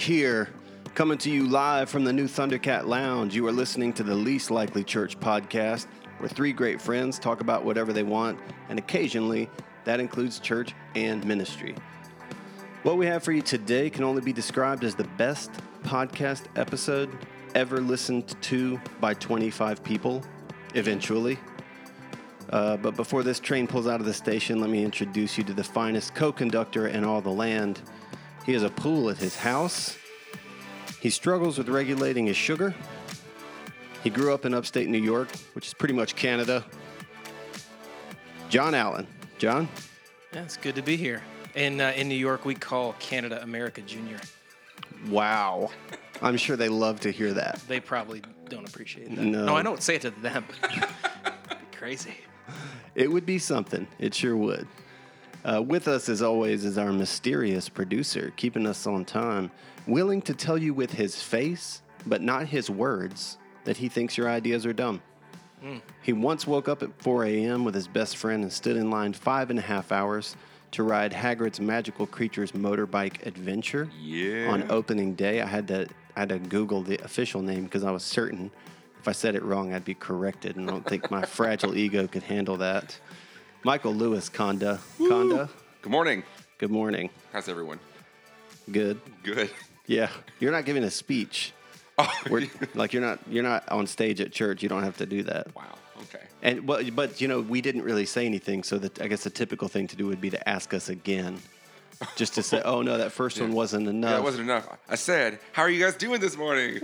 here, coming to you live from the new Thundercat Lounge. You are listening to the Least Likely Church podcast, where three great friends talk about whatever they want, and occasionally that includes church and ministry. What we have for you today can only be described as the best podcast episode ever listened to by 25 people, eventually. Uh, but before this train pulls out of the station, let me introduce you to the finest co conductor in all the land. He has a pool at his house. He struggles with regulating his sugar. He grew up in upstate New York, which is pretty much Canada. John Allen. John? Yeah, it's good to be here. In uh, in New York, we call Canada America Junior. Wow. I'm sure they love to hear that. They probably don't appreciate that. No. I don't say it to them. It'd be crazy. It would be something. It sure would. Uh, with us, as always, is our mysterious producer, keeping us on time, willing to tell you with his face, but not his words, that he thinks your ideas are dumb. He once woke up at 4 a.m. with his best friend and stood in line five and a half hours to ride Hagrid's Magical Creatures motorbike adventure Yeah. on opening day. I had to I had to Google the official name because I was certain if I said it wrong, I'd be corrected, and I don't think my fragile ego could handle that. Michael Lewis Conda. Conda, Good morning. good morning. How's everyone? Good. Good. Yeah, you're not giving a speech. Oh, We're, like you're not you're not on stage at church. You don't have to do that. wow. Okay. And but but you know we didn't really say anything, so that I guess the typical thing to do would be to ask us again, just to say, oh no, that first one wasn't enough. Yeah, that wasn't enough. I said, "How are you guys doing this morning?"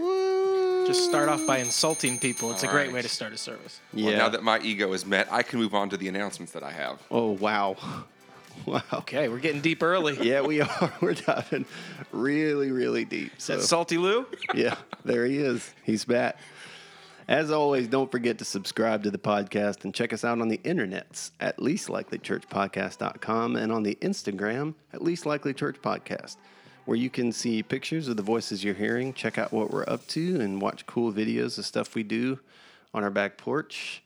Just start off by insulting people. It's a great Alright. way to start a service. Yeah. Well, now that my ego is met, I can move on to the announcements that I have. oh wow, wow. Okay, we're getting deep early. Yeah, we are. We're diving really, really deep. So That's Salty Lou. yeah, there he is. He's back. As always, don't forget to subscribe to the podcast and check us out on the internets at leastlikelychurchpodcast.com and on the Instagram at Least Likely Church Podcast, where you can see pictures of the voices you're hearing, check out what we're up to, and watch cool videos of stuff we do on our back porch.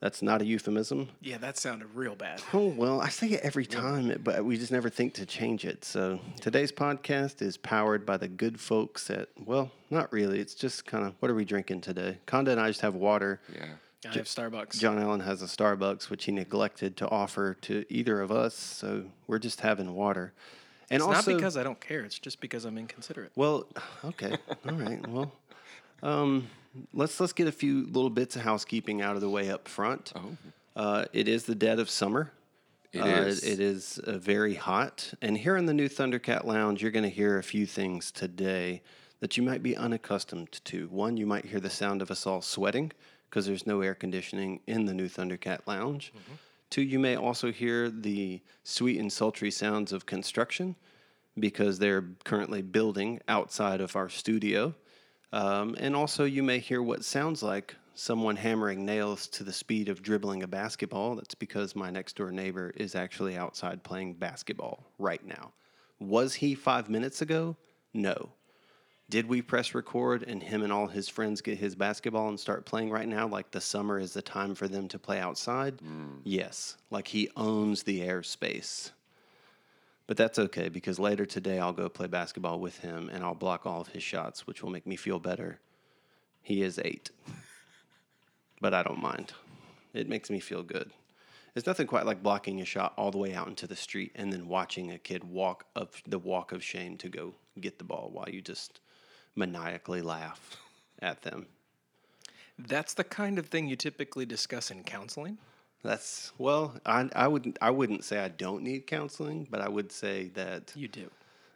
That's not a euphemism. Yeah, that sounded real bad. Oh, well, I say it every time, but we just never think to change it. So today's podcast is powered by the good folks at, well, not really. It's just kind of, what are we drinking today? Conda and I just have water. Yeah. I have Starbucks. John Allen has a Starbucks, which he neglected to offer to either of us. So we're just having water. And it's also, not because I don't care. It's just because I'm inconsiderate. well, okay, all right. Well, um, let's let's get a few little bits of housekeeping out of the way up front. Oh. Uh, it is the dead of summer. It Uh, is. It is uh, very hot. And here in the new Thundercat Lounge, you're going to hear a few things today that you might be unaccustomed to. One, you might hear the sound of us all sweating because there's no air conditioning in the new Thundercat Lounge. Two, you may also hear the sweet and sultry sounds of construction because they're currently building outside of our studio. Um, and also, you may hear what sounds like someone hammering nails to the speed of dribbling a basketball. That's because my next door neighbor is actually outside playing basketball right now. Was he five minutes ago? No. Did we press record and him and all his friends get his basketball and start playing right now? Like the summer is the time for them to play outside? Mm. Yes. Like he owns the airspace. But that's okay because later today I'll go play basketball with him and I'll block all of his shots, which will make me feel better. He is eight, but I don't mind. It makes me feel good. It's nothing quite like blocking a shot all the way out into the street and then watching a kid walk up the walk of shame to go get the ball while you just maniacally laugh at them. That's the kind of thing you typically discuss in counseling. That's well, I, I wouldn't I wouldn't say I don't need counseling, but I would say that You do.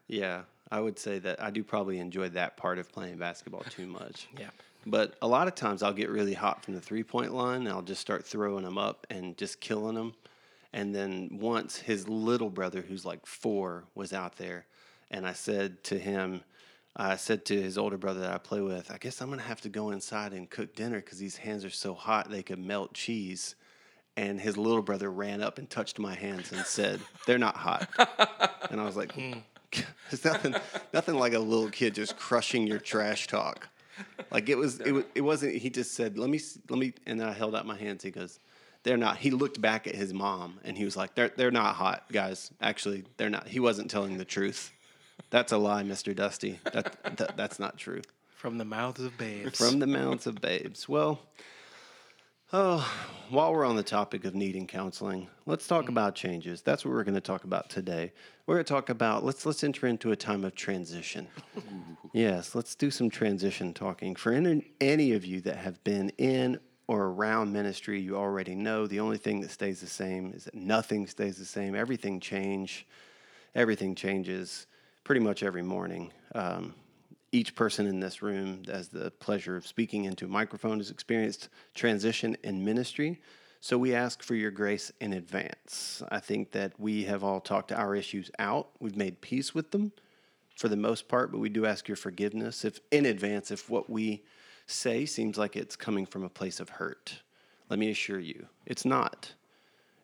Yeah, I would say that I do probably enjoy that part of playing basketball too much. Yeah. But a lot of times I'll get really hot from the three point line and I'll just start throwing them up and just killing them. And then once his little brother, who's like four, was out there, and I said to him, I said to his older brother that I play with, I guess I'm going to have to go inside and cook dinner because these hands are so hot they could melt cheese. And his little brother ran up and touched my hands and said, They're not hot. And I was like, hmm. It's nothing, nothing like a little kid just crushing your trash talk. Like it was, it, wa- it wasn't. He just said, "Let me, let me," and then I held out my hands. He goes, they're not. He looked back at his mom and he was like, they're they're not hot, guys. Actually, they're not. He wasn't telling the truth. That's a lie, Mister Dusty. That, that that's not true. From the mouths of babes. From the mouths of babes. Well, oh, while we're on the topic of needing counseling, let's talk about changes. That's what we're going to talk about today. We're going to talk about let's let's enter into a time of transition. yes, let's do some transition talking. For any, any of you that have been in or around ministry, you already know the only thing that stays the same is that nothing stays the same. Everything change. Everything changes pretty much every morning. Um, each person in this room has the pleasure of speaking into a microphone has experienced transition in ministry. So we ask for your grace in advance. I think that we have all talked our issues out. We've made peace with them for the most part, but we do ask your forgiveness if in advance if what we say seems like it's coming from a place of hurt. Let me assure you, it's not.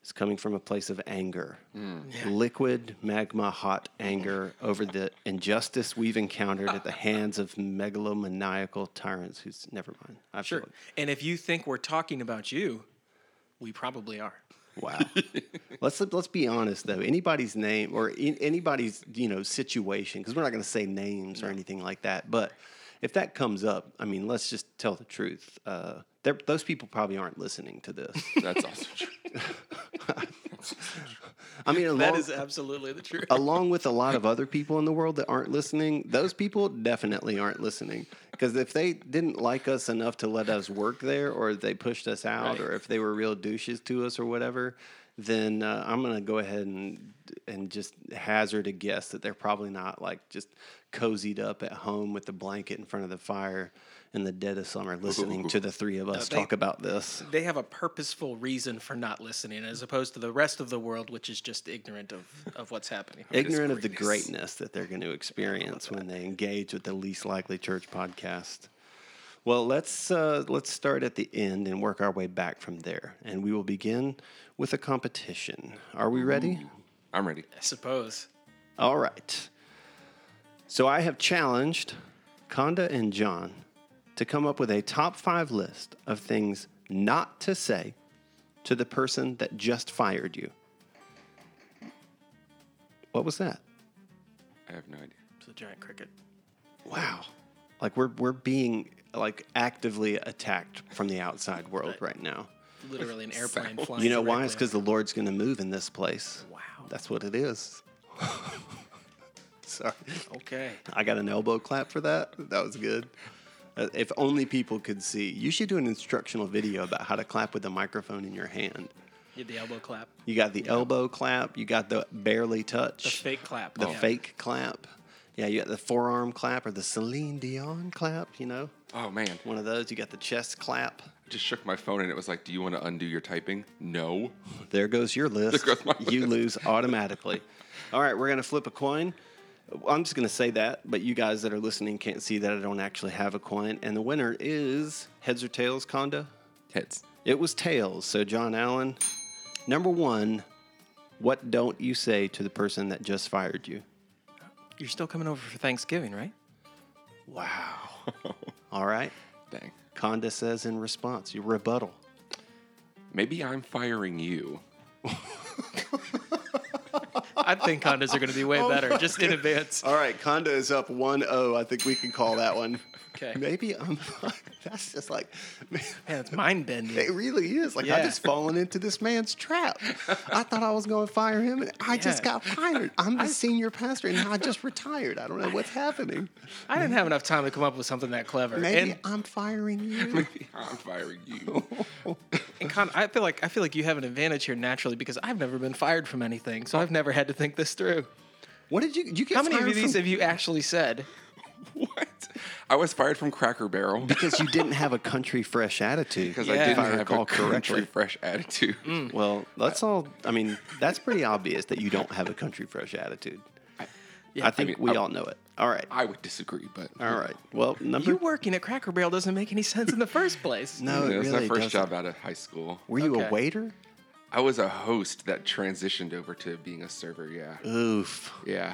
It's coming from a place of anger, liquid, magma, hot anger over the injustice we've encountered at the hands of megalomaniacal tyrants. Who's never mind. I feel Sure. And if you think we're talking about you, we probably are. Wow. let's let's be honest though. Anybody's name or in, anybody's you know situation, because we're not going to say names or anything like that. But if that comes up, I mean, let's just tell the truth. Uh, they're- those people probably aren't listening to this. That's also true. I mean, along, That is absolutely the truth. along with a lot of other people in the world that aren't listening, those people definitely aren't listening. Because if they didn't like us enough to let us work there, or they pushed us out, Right. or if they were real douches to us or whatever, then uh, I'm gonna go ahead and and just hazard a guess that they're probably not like just cozied up at home with the blanket in front of the fire in the dead of summer, listening to the three of us they- talk about this. They have a purposeful reason for not listening, as opposed to the rest of the world, which is just ignorant of, of what's happening. ignorant of the greatness. greatness that they're going to experience when they engage with the least likely church podcast. Well, let's uh, let's start at the end and work our way back from there, and we will begin with a competition. Are we ready? I'm ready. I suppose. All right. So I have challenged Conda and John to come up with a top five list of things not to say to the person that just fired you. What was that? I have no idea. It's a giant cricket. Wow. Like we're we're being like actively attacked from the outside world right now. Literally an airplane flying. You know why? directly It's because the Lord's going to move in this place. Wow. That's what it is. Sorry. Okay. I got an elbow clap for that. That was good. Uh, if only people could see. You should do an instructional video about how to clap with a microphone in your hand. You had the elbow clap. You got the elbow clap. You got the barely touch. The fake clap. The yeah. fake clap. Yeah, you got the forearm clap or the Celine Dion clap. You know, Oh man, one of those. You got the chest clap. I just shook my phone and it was like, "Do you want to undo your typing?" No. There goes your list. goes my You list. lose automatically. All right, we're gonna flip a coin. I'm just gonna say that, but you guys that are listening can't see that I don't actually have a coin. And the winner is heads or tails, Conda. Heads. It was tails. So John Allen, number one, what don't you say to the person that just fired you? You're still coming over for Thanksgiving, right? Wow. All right. Dang. Conda says in response, your rebuttal. Maybe I'm firing you. I think Conda's are going to be way Oh better, just in advance. All right, Conda is up 1-0. I think we can call that one. Okay. Maybe I'm. That's just like, man, Man, it's mind bending. it really is. Like I Yeah. just fallen into this man's trap. I thought I was going to fire him, and I just got fired. I'm the senior pastor, and I just retired. I don't know what's happening. I didn't have enough time to come up with something that clever. Maybe And, I'm firing you. Maybe I'm firing you. and Con, I feel like I feel like you have an advantage here naturally because I've never been fired from anything, so I've never had to think this through. What did you? You get How many of these from- have you actually said? what? I was fired from Cracker Barrel because you didn't have a country fresh attitude. because Yeah. I didn't I have recall a country fresh attitude. Mm. Well, that's all. I mean, that's pretty obvious that you don't have a country fresh attitude. Yeah, I think mean, we I- all know it. All right. I would disagree, but All right. Well, number. You working at Cracker Barrel doesn't make any sense in the first place. no, Yeah, it it was really my first doesn't. job out of high school. Were you a waiter? I was a host that transitioned over to being a server. Yeah, Oof. yeah.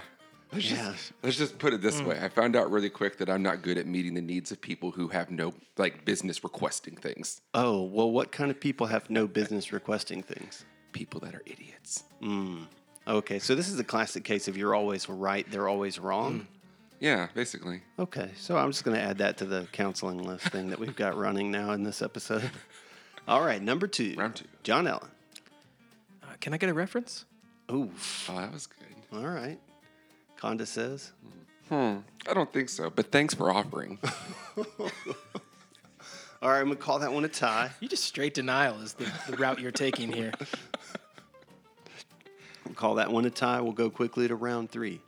Let's Yeah. just, let's just put it this mm. way. I found out really quick that I'm not good at meeting the needs of people who have no like business requesting things. Oh, well, what kind of people have no business requesting things? People that are idiots. Mm. Okay, so this is a classic case of you're always right, they're always wrong. Mm. Yeah, basically. Okay, so I'm just going to add that to the counseling list thing that we've got running now in this episode. All right, number two. Round two. John Allen. Uh, can I get a reference? Oof. Oh, that was good. All right. Conda says. Hmm. I don't think so, but thanks for offering. All right, I'm going to call that one a tie. You just straight denial is the, the route you're taking here. We'll call that one a tie. We'll go quickly to round three.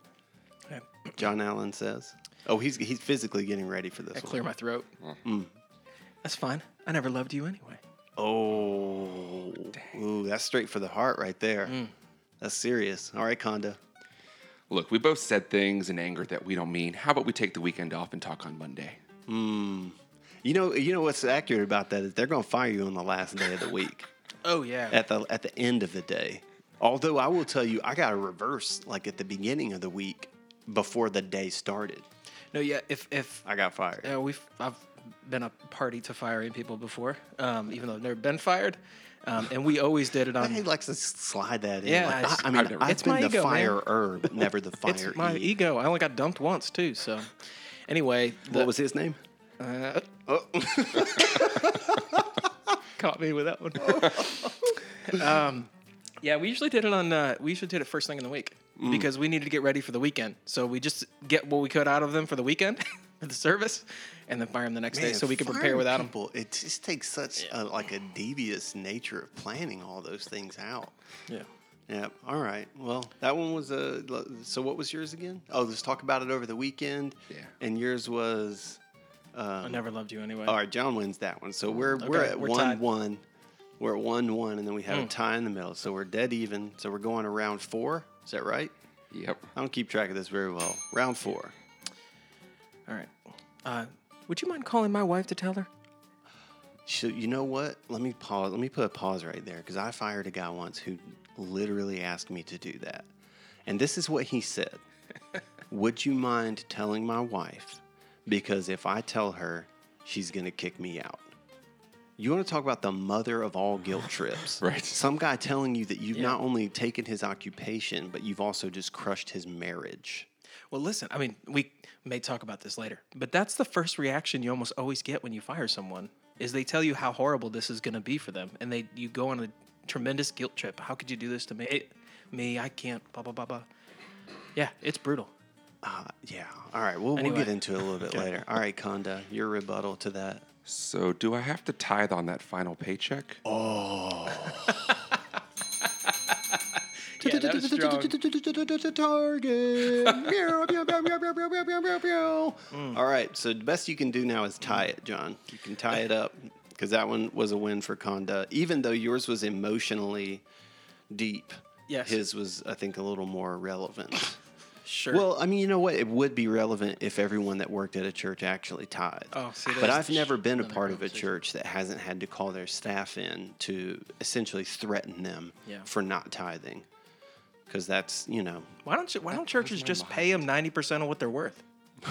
Okay. John Allen says. Oh, he's he's physically getting ready for this I one. clear my throat. Hmm. Mm. That's fine. I never loved you anyway. Oh, ooh, that's straight for the heart right there. Hmm. That's serious. All right, Conda. Look, we both said things in anger that we don't mean. How about we take the weekend off and talk on Monday? You know, you know what's accurate about that is they're going to fire you on the last day of the week Oh yeah. at the at the end of the day. Although I will tell you, I got a reverse like at the beginning of the week before the day started. no, yeah. If if I got fired. Yeah, we've I've been a party to firing people before, um, even though I've never been fired, um, and we always did it on. He likes to slide that in. Yeah, Like, I, I mean, I've I've It's been my the ego, man. firer, but never the fire. It's my ego. I only got dumped once too. So, anyway, the, What was his name? uh, Oh, caught me with that one. um, yeah, we usually did it on. Uh, we usually did it first thing in the week Mm. because we needed to get ready for the weekend. So we just get what we could out of them for the weekend, for the service, and then fire them the next day so we can prepare firing without them. people, It just takes such a, like a devious nature of planning all those things out. Yeah. Yeah. All right. Well, that one was a. So what was yours again? Oh, let's talk about it over the weekend. Yeah. And yours was. I Um, never loved you anyway. all right, John wins that one. So we're we're at we're one tied. one. We're at one one, and then we have a Hmm. tie in the middle. So we're dead even. So we're going to round four. Is that right? Yep. I don't keep track of this very well. Round four. All right. Uh, would you mind calling my wife to tell her? So you know what? Let me pause. Let me put a pause right there because I fired a guy once who literally asked me to do that, and this is what he said: "Would you mind telling my wife? Because if I tell her, she's gonna kick me out." You want to talk about the mother of all guilt trips? Right. Some guy telling you that you've Yeah. not only taken his occupation, but you've also just crushed his marriage. Well, listen, I mean, we may talk about this later, but that's the first reaction you almost always get when you fire someone is they tell you how horrible this is going to be for them and they you go on a tremendous guilt trip. How could you do this to me? It- me, I can't blah blah blah blah. Yeah, it's brutal. Uh, yeah. All right. We'll, we'll get into it a little bit later. All right, Conda, your rebuttal to that. So, do I have to tithe on that final paycheck? Target. All right, so the best you can do now is tie it, John. You can tie it up because that one was a win for Conda, even though yours was emotionally deep. Yes. His was, I think, a little more relevant. Sure. Well, I mean, you know what? It would be relevant if everyone that worked at a church actually tithed. Oh, see, but I've never been a part of a church that hasn't had to call their staff in to essentially threaten them yeah. for not tithing because that's you know why don't you, why don't churches just pay them ninety percent of what they're worth?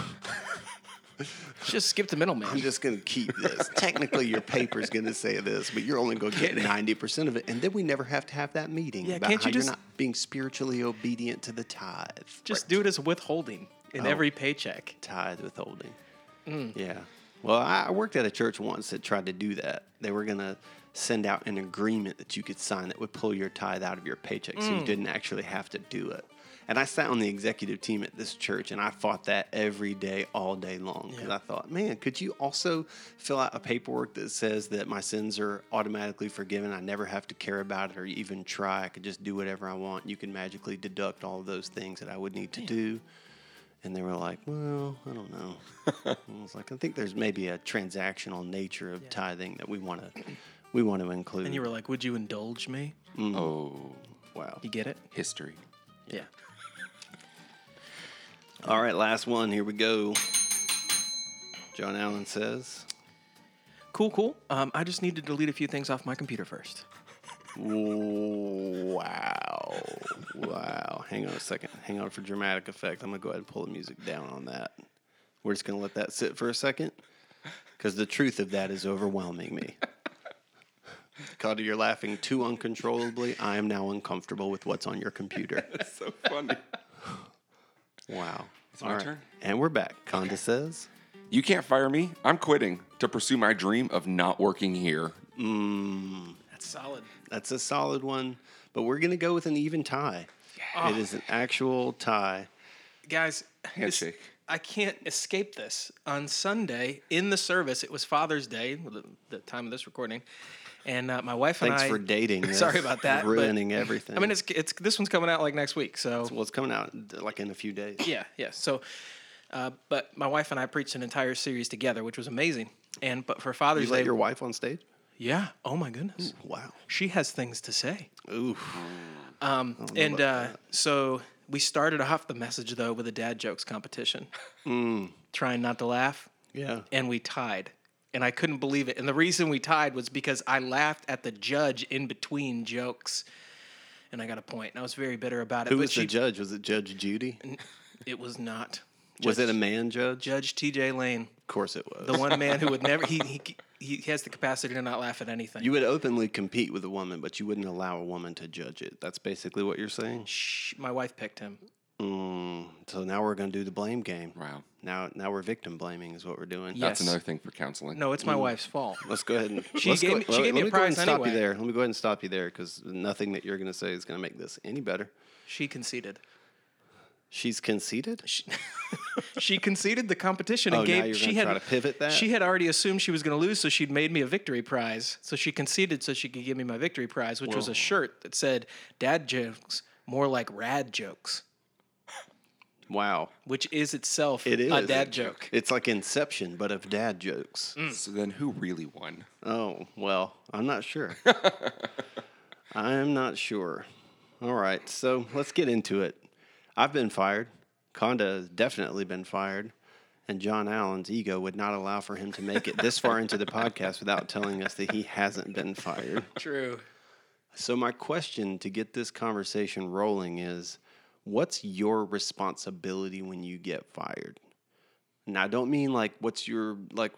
just skip the middleman. I'm just going to keep this. Technically, your paper's going to say this, but you're only going to get ninety percent of it, and then we never have to have that meeting Yeah, about can't how you you're not being spiritually obedient to the tithe. just do it as withholding in Oh. every paycheck. tithe withholding. Mm. Yeah. Well, I I worked at a church once that tried to do that. They were going to send out an agreement that you could sign that would pull your tithe out of your paycheck so Mm. you didn't actually have to do it. And I sat on the executive team at this church and I fought that every day, all day long. Because Yeah. I thought, man, could you also fill out a paperwork that says that my sins are automatically forgiven? I never have to care about it or even try. I could just do whatever I want. You can magically deduct all of those things that I would need to do. And they were like, well, I don't know. I was like, I think there's maybe a transactional nature of tithing that we want to we want to include. And you were like, "Would you indulge me?" Oh, wow. You get it? history. Yeah. All right, last one. Here we go. John Allen says, Cool, cool. Um, I just need to delete a few things off my computer first. Wow. Wow. Hang on a second. Hang on for dramatic effect. I'm going to go ahead and pull the music down on that. We're just going to let that sit for a second because the truth of that is overwhelming me. Carter, you're laughing too uncontrollably. I am now uncomfortable with what's on your computer. That's so funny. Wow. It's my turn. And we're back. Conda says, You can't fire me. I'm quitting to pursue my dream of not working here. Mm. That's solid. that's a solid one, but we're going to go with an even tie. It is an actual tie. Guys, Handshake. I can't escape this. On Sunday in the service, it was Father's Day, the, the time of this recording, and uh, my wife and Thanks I. Thanks for dating. Sorry about that. but- Ruining everything. I mean, it's it's this one's coming out like next week, so well, it's coming out like in a few days. yeah, yeah. So, uh, but my wife and I preached an entire series together, which was amazing. And but for Father's You let Day, your wife on stage? yeah. Oh my goodness, Wow. she has things to say. Ooh. Um, and uh, so we started off the message though with a dad jokes competition, trying not to laugh, Yeah. and we tied. And I couldn't believe it. And the reason we tied was because I laughed at the judge in between jokes, and I got a point. And I was very bitter about it. Who but was she, the judge? Was it Judge Judy? It was not. Was it a man judge? Judge T.J. Lane, Of course it was. the one man who would never he he he has the capacity to not laugh at anything. You would openly compete with a woman, but you wouldn't allow a woman to judge it. That's basically what you're saying. Shh, my wife picked him. Mm, so now we're going to do the blame game. Wow. Now, now we're victim blaming is what we're doing. Yeah. That's Yes. another thing for counseling. No, it's my mm. wife's fault. Let's go ahead and She let's gave go, me- she let- gave me let a go ahead and prize stop anyway. you there. Let me go ahead and stop you there because nothing that you're going to say is going to make this any better. She conceded. She's conceited. She, she conceded the competition and Oh, now gave. you're she gonna had try to pivot that? She had already assumed she was going to lose, so she'd made me a victory prize. So she conceded so she could give me my victory prize, which was a shirt that said "Dad jokes more like rad jokes," Wow, which is itself it is a dad joke. It's like Inception, but of dad jokes. Mm. So then who really won? Oh well, I'm not sure. I'm not sure. All right, so let's get into it. I've been fired. Conda has definitely been fired. And John Allen's ego would not allow for him to make it this far into the podcast without telling us that he hasn't been fired. True. So, my question to get this conversation rolling is what's your responsibility when you get fired? Now, I don't mean like what's your, like,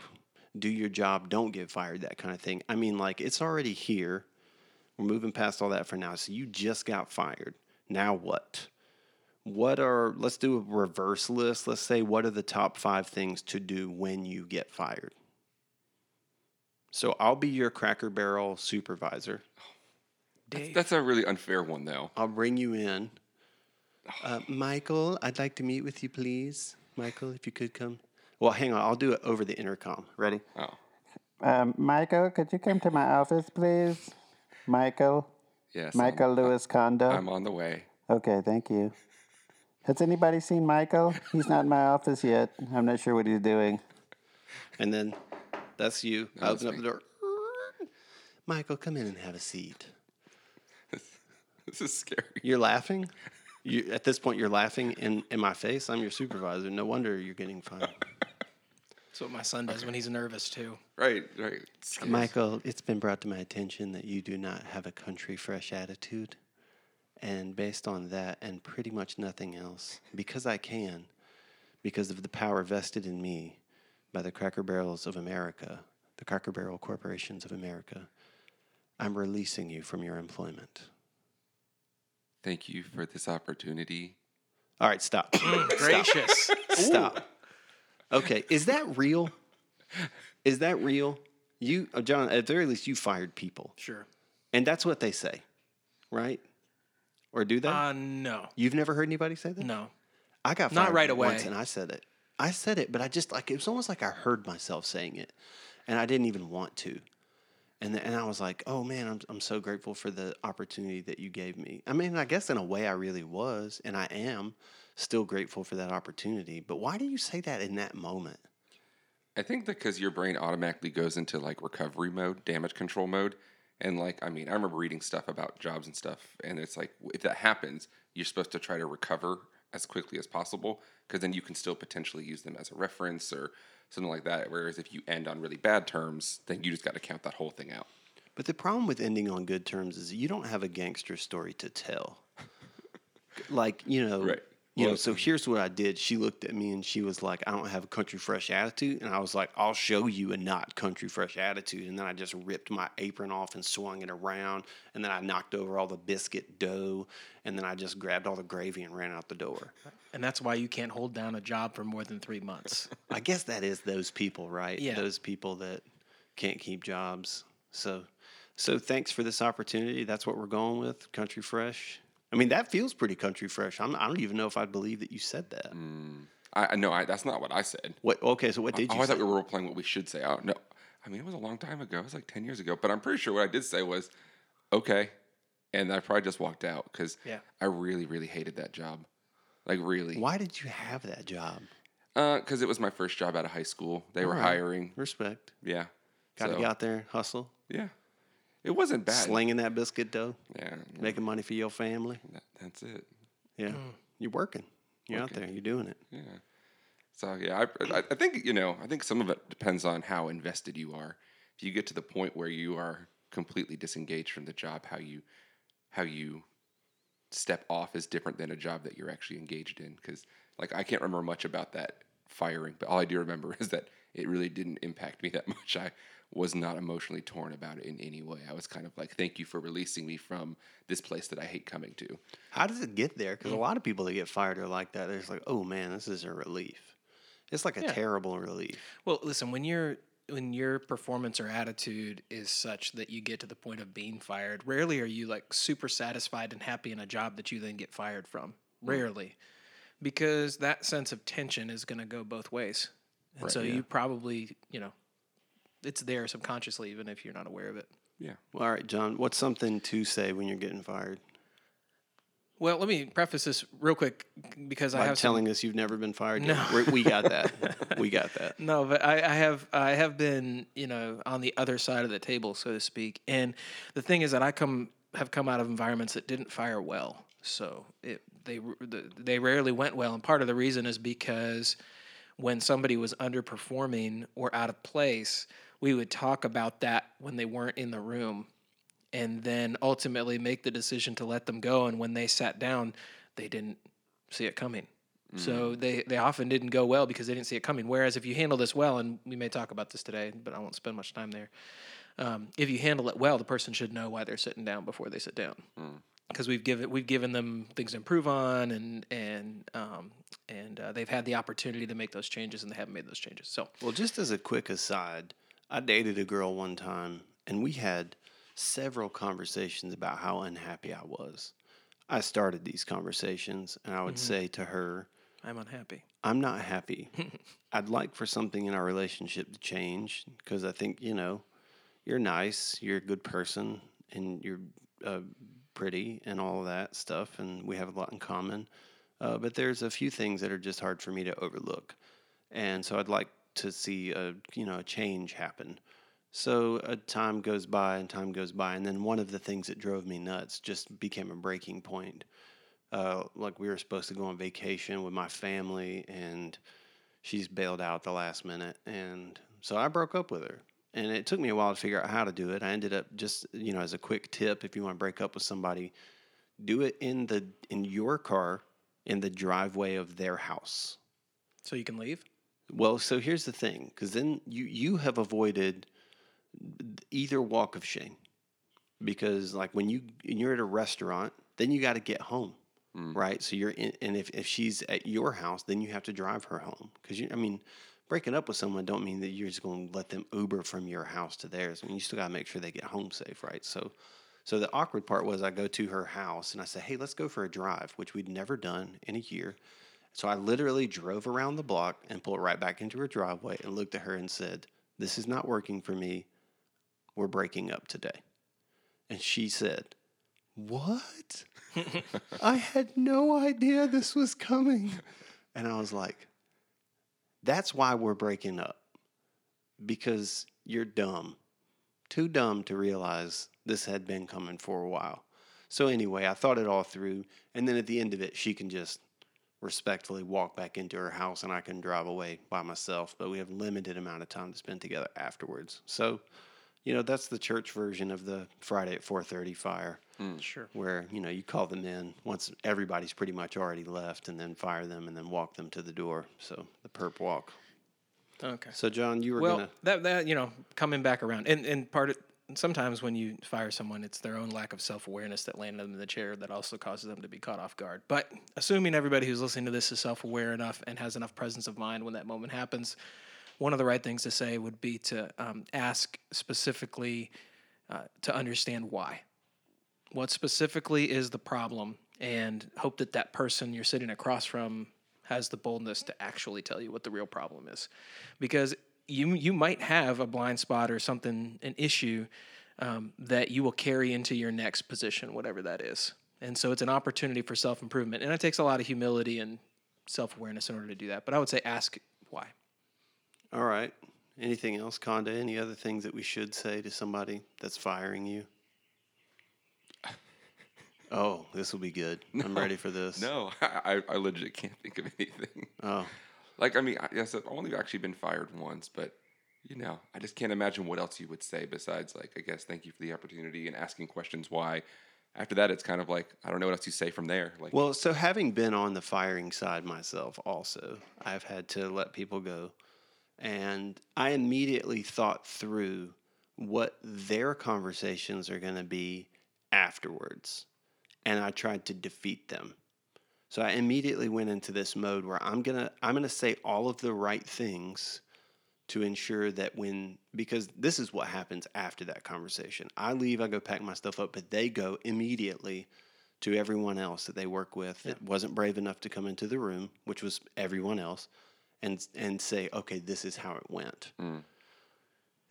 do your job, don't get fired, that kind of thing. I mean, like, it's already here. We're moving past all that for now. So, you just got fired. Now, what? What are, let's do a reverse list. Let's say, what are the top five things to do when you get fired? So, I'll be your Cracker Barrel supervisor. Dave. That's a really unfair one, though. I'll bring you in. Uh, Michael, I'd like to meet with you, please. Michael, if you could come. Well, hang on. I'll do it over the intercom. Ready? Oh, Um, Michael, could you come to my office, please? Michael, yes. Michael Lewis Condo. I'm, I'm on the way. okay, thank you. Has anybody seen Michael? He's not in my office yet. I'm not sure what he's doing. And then that's you. I open up me. the door. Michael, come in and have a seat. This is scary. You're laughing? You, at this point, you're laughing in, in my face. I'm your supervisor. No wonder you're getting fired. That's what my son does when he's nervous too. Right, right. It's scary. Michael, it's been brought to my attention that you do not have a country fresh attitude. And based on that and pretty much nothing else, because I can, because of the power vested in me by the Cracker Barrels of America, the Cracker Barrel Corporations of America, I'm releasing you from your employment. Thank you for this opportunity. All right, stop. Gracious. Stop. Okay, is that real? Is that real? You, uh, John, at the very least, you fired people. Sure. And that's what they say, right? Or do they? Uh, no, You've never heard anybody say that? no. I got Not fired right once away. and I said it. I said it, but I just like it was almost like I heard myself saying it, and I didn't even want to. And and I was like, oh man, I'm I'm so grateful for the opportunity that you gave me. I mean, I guess in a way I really was, and I am still grateful for that opportunity. But why do you say that in that moment? I think because your brain automatically goes into like recovery mode, damage control mode. And like, I mean, I remember reading stuff about jobs and stuff. And it's like, if that happens, you're supposed to try to recover as quickly as possible because then you can still potentially use them as a reference or something like that. Whereas if you end on really bad terms, then you just got to count that whole thing out. But the problem with ending on good terms is you don't have a gangster story to tell. like, you know, Right. You know, so here's what I did. She looked at me and she was like, I don't have a country fresh attitude. And I was like, I'll show you a not country fresh attitude. And then I just ripped my apron off and swung it around. And then I knocked over all the biscuit dough. And then I just grabbed all the gravy and ran out the door. And that's why you can't hold down a job for more than three months. I guess that is those people, right? Yeah. Those people that can't keep jobs. So, so thanks for this opportunity. That's what we're going with, Country Fresh. I mean, that feels pretty country fresh. I'm, I don't even know if I'd believe that you said that. Mm. I I- no, I, that's not what I said. What? Okay, so what did oh, you I say? thought we were role playing what we should say. Oh, no, I mean it was a long time ago. It was like ten years ago. But I'm pretty sure what I did say was, okay, and I probably just walked out because Yeah. I really, really hated that job. Like really, Why did you have that job? Uh, because it was my first job out of high school. They were Alright. hiring. Respect. Yeah, Got to So, get out there, hustle, Yeah, it wasn't bad. slinging that biscuit dough, Yeah, making money for your family. that, that's it. Yeah, hmm. you're working. You're out there. You're doing it. Yeah. So yeah, I, I I think you know I think some of it depends on how invested you are. If you get to the point where you are completely disengaged from the job, how you how you step off is different than a job that you're actually engaged in. Because like I can't remember much about that firing, but all I do remember is that it really didn't impact me that much. I was not emotionally torn about it in any way. I was kind of like, thank you for releasing me from this place that I hate coming to. How does it get there? Because a mm. lot of people that get fired are like that. They're just like, oh man, this is a relief. It's like a Yeah. terrible relief. Well, listen, when you're when your performance or attitude is such that you get to the point of being fired, rarely are you like super satisfied and happy in a job that you then get fired from. Mm. Rarely. Because that sense of tension is going to go both ways. And Right, so yeah. you probably, you know, it's there subconsciously even if you're not aware of it. Yeah. Well, all right, John, what's something to say when you're getting fired? Well, let me preface this real quick because I By have some- telling us you've never been fired? No. yet? We, we got that. we got that. No, but I, I have I have been you know on the other side of the table, so to speak. And the thing is that I come have come out of environments that didn't fire well, so it they the- they rarely went well. And part of the reason is because when somebody was underperforming or out of place, we would talk about that when they weren't in the room, and then ultimately make the decision to let them go. And when they sat down, they didn't see it coming. So they, they often didn't go well because they didn't see it coming. Whereas if you handle this well, and we may talk about this today, but I won't spend much time there. Um, if you handle it well, the person should know why they're sitting down before they sit down, because we've given we've given them things to improve on, and and um, and uh, they've had the opportunity to make those changes, and they haven't made those changes. So Well, just as a quick aside, I dated a girl one time, and we had several conversations about how unhappy I was. I started these conversations, and I would say to her, I'm unhappy. I'm not happy. I'd like for something in our relationship to change because I think, you know, you're nice, you're a good person, and you're uh, pretty and all of that stuff, and we have a lot in common. Uh, but there's a few things that are just hard for me to overlook. And so I'd like to see a, you know, a change happen. So a time goes by and time goes by, and then one of the things that drove me nuts just became a breaking point uh, like we were supposed to go on vacation with my family and she's bailed out the last minute and so i broke up with her and it took me a while to figure out how to do it i ended up just you know as a quick tip if you want to break up with somebody do it in the in your car in the driveway of their house So you can leave. Well, so here's the thing, because then you you have avoided either walk of shame, because like when you when you're at a restaurant, then you got to get home, mm. right? So you're in, and if if she's at your house, then you have to drive her home, because you I mean. Breaking up with someone don't mean that you're just going to let them Uber from your house to theirs. I mean, you still got to make sure they get home safe, right? So, so the awkward part was I go to her house and I say, "Hey, let's go for a drive," which we'd never done in a year. So I literally drove around the block and pulled right back into her driveway and looked at her and said, This is not working for me. We're breaking up today. And she said, What? I had no idea this was coming. And I was like, That's why we're breaking up. Because you're dumb. Too dumb to realize this had been coming for a while. So anyway, I thought it all through. And then at the end of it, she can just respectfully walk back into her house and I can drive away by myself, but we have limited amount of time to spend together afterwards. So You know, that's the church version of the Friday at 4:30 fire, hmm. Sure. where you know you call them in once everybody's pretty much already left, and then fire them, and then walk them to the door. So the perp walk. Okay. So John, you were well, gonna. that that you know, coming back around, and and part of sometimes when you fire someone, it's their own lack of self awareness that landed them in the chair that also causes them to be caught off guard. But assuming everybody who's listening to this is self aware enough and has enough presence of mind when that moment happens, one of the right things to say would be to um, ask specifically uh, to understand why. What specifically is the problem, and hope that that person you're sitting across from has the boldness to actually tell you what the real problem is, because you you might have a blind spot or something, an issue um, that you will carry into your next position, whatever that is. And so it's an opportunity for self improvement, and it takes a lot of humility and self awareness in order to do that. But I would say ask why. All right. Anything else, Conda? Any other things that we should say to somebody that's firing you? Oh, this will be good. I'm ready for this. No, I, I legit can't think of anything. Oh, Like, I mean, guess I've only actually been fired once, but you know, I just can't imagine what else you would say besides, like, I guess, thank you for the opportunity and asking questions why. After that, it's kind of like I don't know what else you say from there. Like, Well, so having been on the firing side myself, also, I've had to let people go. And I immediately thought through what their conversations are going to be afterwards. And I tried to defeat them. So I immediately went into this mode where I'm going to I'm going to say all of the right things to ensure that when because this is what happens after that conversation. I leave, I go pack my stuff up, but they go immediately to everyone else that they work with that wasn't brave enough to come into the room, which was everyone else, and and say, okay, this is how it went. Mm.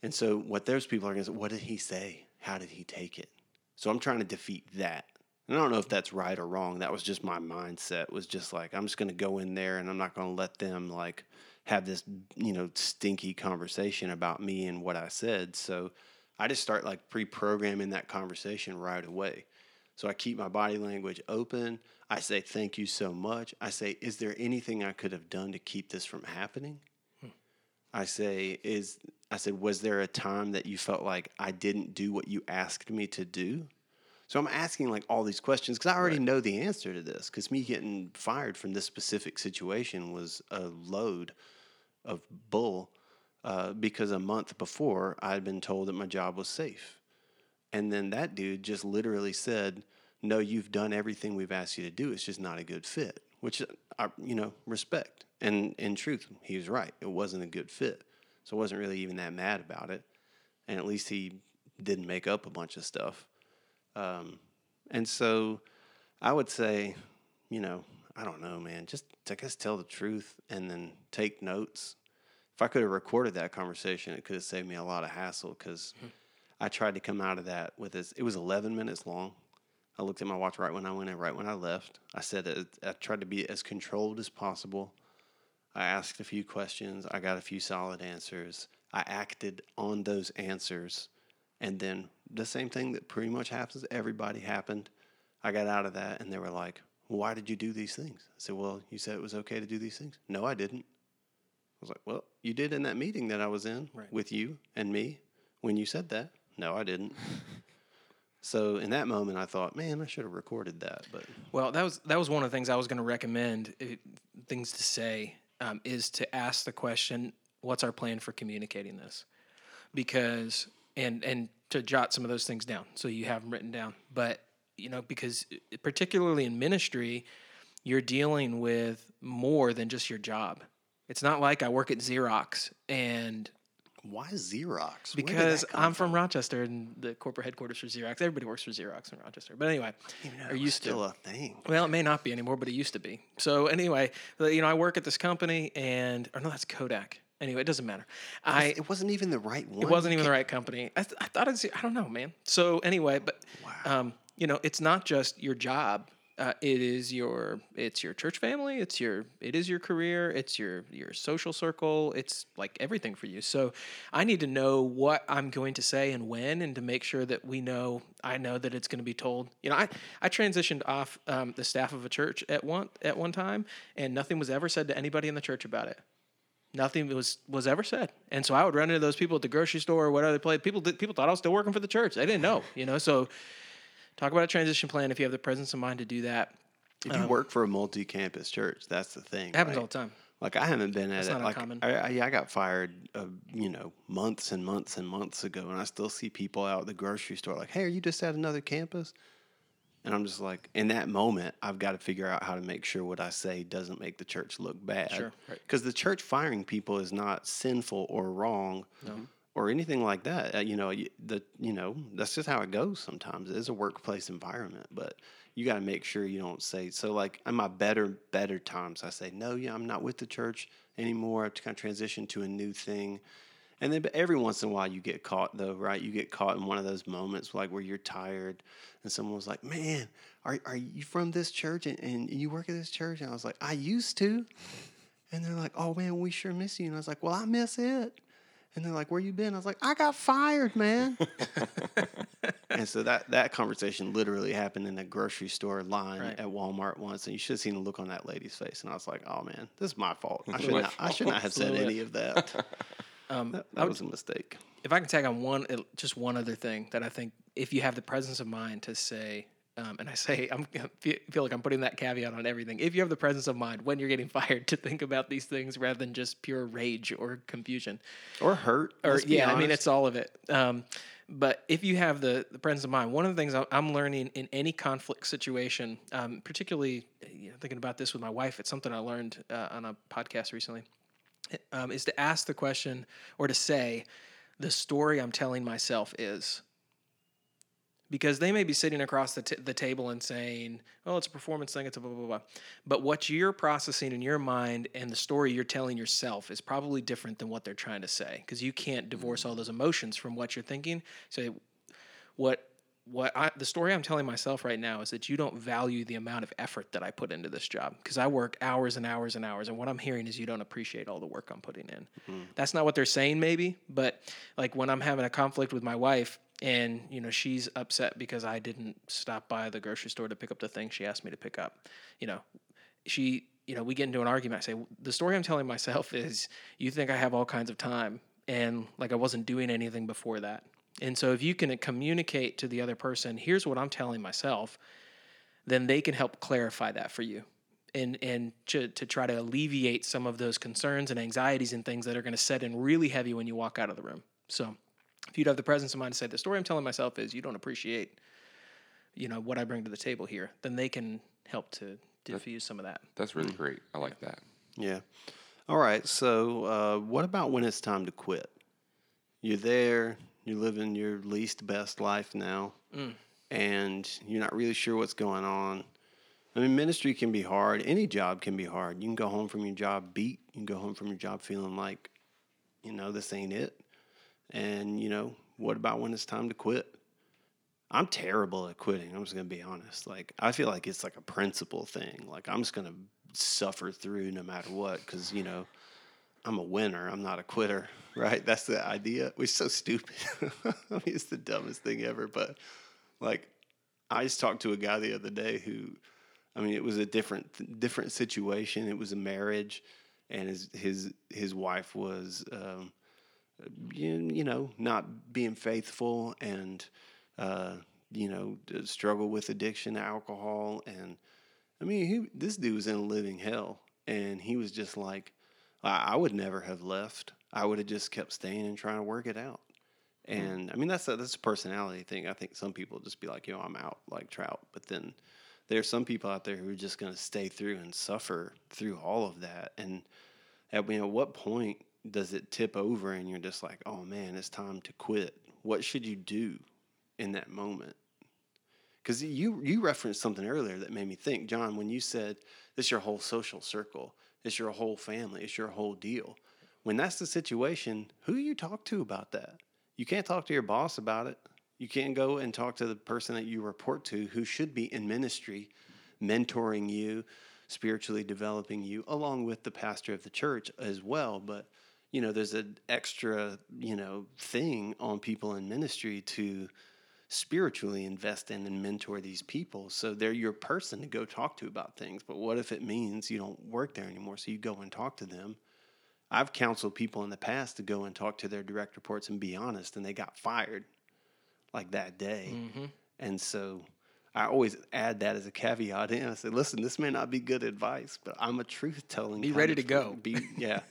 And so what those people are going to say, what did he say? How did he take it? So I'm trying to defeat that. And I don't know if that's right or wrong. That was just my mindset. Was just like I'm just going to go in there and I'm not going to let them like have this you know stinky conversation about me and what I said. So I just start like pre-programming that conversation right away. So I keep my body language open. I say thank you so much. I say is there anything I could have done to keep this from happening? Hmm. I say is I said was there a time that you felt like I didn't do what you asked me to do? So I'm asking like all these questions because I already know the answer to this. Because me getting fired from this specific situation was a load of bull. Uh, because a month before I had been told that my job was safe, and then that dude just literally said, "No, you've done everything we've asked you to do. It's just not a good fit." Which I, you know, respect. And in truth, he was right. It wasn't a good fit. So I wasn't really even that mad about it. And at least he didn't make up a bunch of stuff. Um, and so I would say, you know, I don't know, man. Just I guess tell the truth and then take notes. If I could have recorded that conversation, it could have saved me a lot of hassle because I tried to come out of that with this. It was 11 minutes long. I looked at my watch right when I went in, right when I left. I said that I tried to be as controlled as possible. I asked a few questions. I got a few solid answers. I acted on those answers. And then the same thing that pretty much happens to everybody happened. I got out of that and they were like, Why did you do these things? I said, Well, you said it was okay to do these things. No, I didn't. I was like, Well, you did in that meeting that I was in Right. with you and me when you said that. No, I didn't. so in that moment, I thought, Man, I should have recorded that. But Well, that was that was one of the things I was going to recommend. It, things to say um, is to ask the question, "What's our plan for communicating this?" Because and and to jot some of those things down so you have them written down. But you know, because particularly in ministry, you're dealing with more than just your job. It's not like I work at Xerox and why Xerox? Because I'm from Rochester and the corporate headquarters for Xerox. Everybody works for Xerox in Rochester. But anyway, are You know, or it was used to. still a thing. Well, it may not be anymore, but it used to be. So anyway, you know, I work at this company, and or no, that's Kodak. Anyway, it doesn't matter. I it wasn't even the right one. it wasn't even the right company. I, th- I thought I'd see. I don't know, man. So anyway, but um, you know, it's not just your job. Uh, it is your it's your church family. It's your it is your career. It's your your social circle. It's like everything for you. So I need to know what I'm going to say and when, and to make sure that we know. I know that it's going to be told. You know, I I transitioned off um, the staff of a church at one at one time, and nothing was ever said to anybody in the church about it. Nothing was was ever said, and so I would run into those people at the grocery store or whatever they played. People did, people thought I was still working for the church. They didn't know, you know. So talk about a transition plan if you have the presence of mind to do that. If you work for a multi-campus church, that's the thing. It happens right? all the time. Like I haven't been at That's it. not Like uncommon. I, I, yeah, I got fired, uh, you know, months and months and months ago, and I still see people out at the grocery store like, "Hey, are you just at another campus?" And I'm just like, in that moment, I've got to figure out how to make sure what I say doesn't make the church look bad. Sure, right. Because the church firing people is not sinful or wrong. Or anything like that, Uh, you know. The you know that's just how it goes. Sometimes it is a workplace environment, but you got to make sure you don't say so. Like in my better better times, I say no. Yeah, I'm not with the church anymore. I've kind of transitioned to a new thing. And then but every once in a while you get caught though, right? You get caught in one of those moments like where you're tired and someone was like, Man, are, are you from this church and, and you work at this church? And I was like, I used to. And they're like, Oh man, we sure miss you. And I was like, Well, I miss it. And they're like, Where you been? I was like, I got fired, man. and so that that conversation literally happened in a grocery store line Right. at Walmart once, and you should have seen the look on that lady's face. And I was like, "Oh man, this is my fault. I should not. I should not have said any of that. Um, that that would- was a mistake." if I can tag on one, just one other thing that I think, if you have the presence of mind to say, um, and I say, I'm I feel feel like I'm putting that caveat on everything. If you have the presence of mind when you're getting fired to think about these things rather than just pure rage or confusion, Or hurt. or yeah, I mean it's all of it. Um, but if you have the the presence of mind, one of the things I'm- I'm learning in any conflict situation, um, particularly you know, thinking about this with my wife, it's something I learned uh, on a podcast recently, um, is to ask the question or to say, the story I'm telling myself is. Because they may be sitting across the, t- the table and saying, "Oh, it's a performance thing. It's a blah blah blah," but what you're processing in your mind and the story you're telling yourself is probably different than what they're trying to say. Because you can't divorce all those emotions from what you're thinking. So, what what I, the story I'm telling myself right now is that you don't value the amount of effort that I put into this job because I work hours and hours and hours, and what I'm hearing is you don't appreciate all the work I'm putting in. Mm-hmm. That's not what they're saying, maybe, but like when I'm having a conflict with my wife and you know she's upset because I didn't stop by the grocery store to pick up the thing she asked me to pick up, you know, she you know we get into an argument. I say the story I'm telling myself is you think I have all kinds of time and like I wasn't doing anything before that. And so if you can communicate to the other person, here's what I'm telling myself, then they can help clarify that for you. And and to, to try to alleviate some of those concerns and anxieties and things that are going to set in really heavy when you walk out of the room. So if you'd have the presence of mind to say the story I'm telling myself is you don't appreciate, you know, what I bring to the table here, then they can help to diffuse some of that. That's really great. I like that. Yeah. All right. So, uh, what about when it's time to quit? You're there, you're living your least best life now, mm. and you're not really sure what's going on. I mean, ministry can be hard. Any job can be hard. You can go home from your job beat. You can go home from your job feeling like, you know, this ain't it. And, you know, what about when it's time to quit? I'm terrible at quitting. I'm just gonna be honest. Like I feel like it's like a principle thing. Like I'm just gonna suffer through no matter what because you know I'm a winner. I'm not a quitter. Right? That's the idea. We're so stupid. I mean, it's the dumbest thing ever. But like, I just talked to a guy the other day who, I mean, it was a different different situation. It was a marriage, and his his his wife was. Um, you, know, not being faithful and, uh, you know, struggle with addiction alcohol. And I mean, he, this dude was in a living hell. And he was just like, I, I would never have left. I would have just kept staying and trying to work it out. Hmm. And I mean, that's a, that's a personality thing. I think some people just be like, yo, I'm out like trout. But then there's some people out there who are just going to stay through and suffer through all of that. And at you know, what point does it tip over and you're just like, oh man, it's time to quit? What should you do in that moment? Because you you referenced something earlier that made me think, John, when you said it's your whole social circle, it's your whole family, it's your whole deal. When that's the situation, who you talk to about that? You can't talk to your boss about it. You can't go and talk to the person that you report to who should be in ministry, mentoring you, spiritually developing you, along with the pastor of the church as well. But you know, there's an extra, you know, thing on people in ministry to spiritually invest in and mentor these people. So they're your person to go talk to about things. But what if it means you don't work there anymore? So you go and talk to them. I've counseled people in the past to go and talk to their direct reports and be honest, and they got fired like that day. Mm-hmm. And so I always add that as a caveat in. I say, listen, this may not be good advice, but I'm a truth telling. Be ready to go. Be yeah.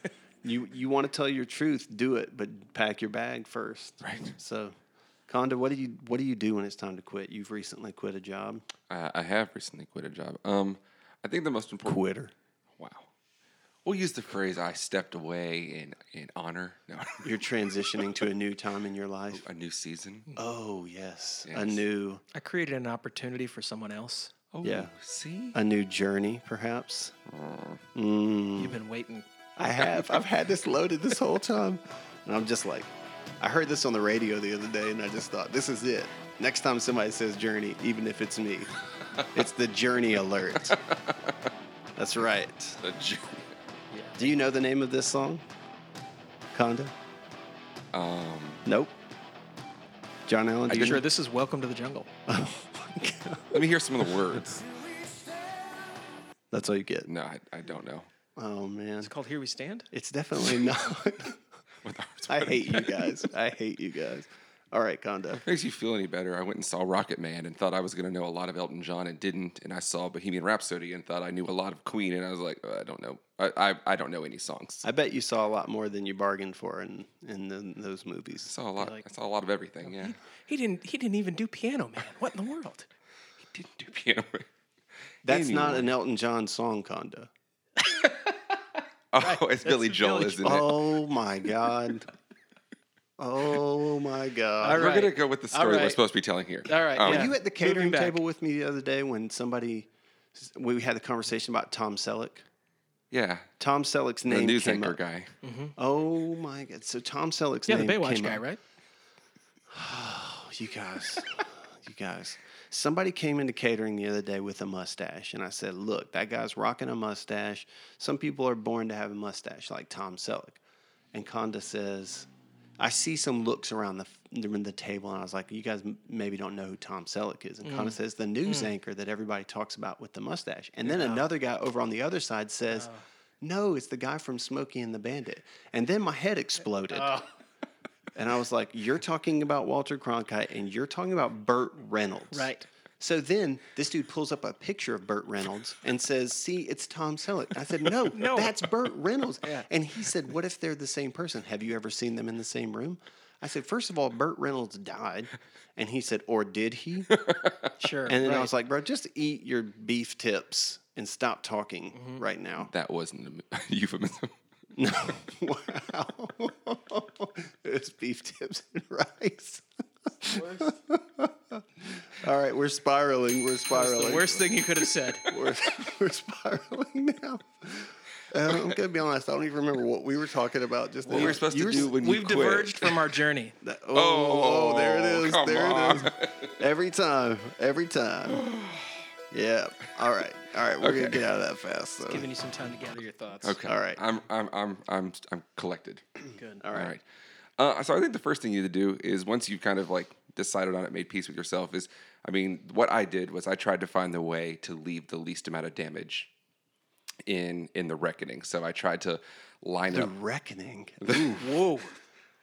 you you want to tell your truth, do it, but pack your bag first. Right. So, Conda, what do you what do you do when it's time to quit? You've recently quit a job. I, I have recently quit a job. Um, I think the most important. Quitter. Wow. We'll use the phrase "I stepped away in in honor." No, You're transitioning to a new time in your life. a new season. Oh yes, a Yes. new I created an opportunity for someone else. Oh, Yeah. See, a new journey, perhaps. Mm. You've been waiting. I have. I've had this loaded this whole time. And I'm just like, I heard this on the radio the other day and I just thought, this is it. Next time somebody says journey, even if it's me, it's the journey alert. That's right. the ju- Do you know the name of this song? Conda? um, Nope. John Allen, do I you Sure, know? this is Welcome to the Jungle. Oh my God. let me hear some of the words. That's all you get. No, I, I don't know. Oh man. It's called Here We Stand. It's definitely not. With our- I hate you guys. I hate you guys. All right, Conda. Makes you feel any better? I went and saw Rocket Man and thought I was going to know a lot of Elton John and didn't. And I saw Bohemian Rhapsody and thought I knew a lot of Queen and I was like, "Uh, I don't know. I, I, I don't know any songs. I I bet you saw a lot more than you bargained for in in the, those movies. I saw a lot. like- I saw a lot of everything. Yeah, He didn't. He didn't even do Piano Man. What in the world? he didn't do piano. That's not Anyway. an Elton John song, Conda. Oh, it's Billy Joel, Billy isn't it? Oh my God. Oh my God. All We're right. gonna go with the All story we're right. supposed to be telling here. All right, Um, yeah. Were you at the catering back. table with me the other day when somebody we had the conversation about Tom Selleck? yeah. Tom Selleck's The name news came anchor up. guy. Oh my God! So Tom Selleck's Yeah, the Baywatch came guy, up. right? Oh, you guys, you guys. Somebody came into catering the other day with a mustache, and I said, "Look, that guy's rocking a mustache. Some people are born to have a mustache, like Tom Selleck." And Conda says, "I see some looks around the around the table, and I was like, you guys maybe don't know who Tom Selleck is." And mm. Conda says, "The news mm. anchor that everybody talks about with the mustache." And then another guy over on the other side says. Oh. No, it's the guy from Smokey and the Bandit. And then my head exploded. Oh. And I was like, You're talking about Walter Cronkite and you're talking about Burt Reynolds. Right. So then this dude pulls up a picture of Burt Reynolds and says, See, it's Tom Selleck. I said, No, No. that's Burt Reynolds. Yeah. And he said, What if they're the same person? Have you ever seen them in the same room? I said, First of all, Burt Reynolds died. And he said, Or did he? Sure. And then I was like, Bro, just eat your beef tips and stop talking Mm-hmm. right now. That wasn't a euphemism. No. wow. it's beef tips and rice. All right, we're spiraling. We're That's spiraling. the worst thing you could have said. We're, we're spiraling now. Uh, I'm gonna be honest. I don't even remember what we were talking about. Just What we were supposed to do when you We've quit. diverged from our journey. oh, oh, there it is. come there on. it is. Every time. Every time. Yeah. All right. All right. We're gonna get out of that fast. So. Giving you some time to gather your thoughts. Okay. All right. I'm I'm I'm I'm I'm collected. Good. All All right. right. Uh, so I think the first thing you need to do is once you've kind of like decided on it, made peace with yourself, is I mean, what I did was I tried to find the way to leave the least amount of damage in in the reckoning. So I tried to line The up. The reckoning. Whoa.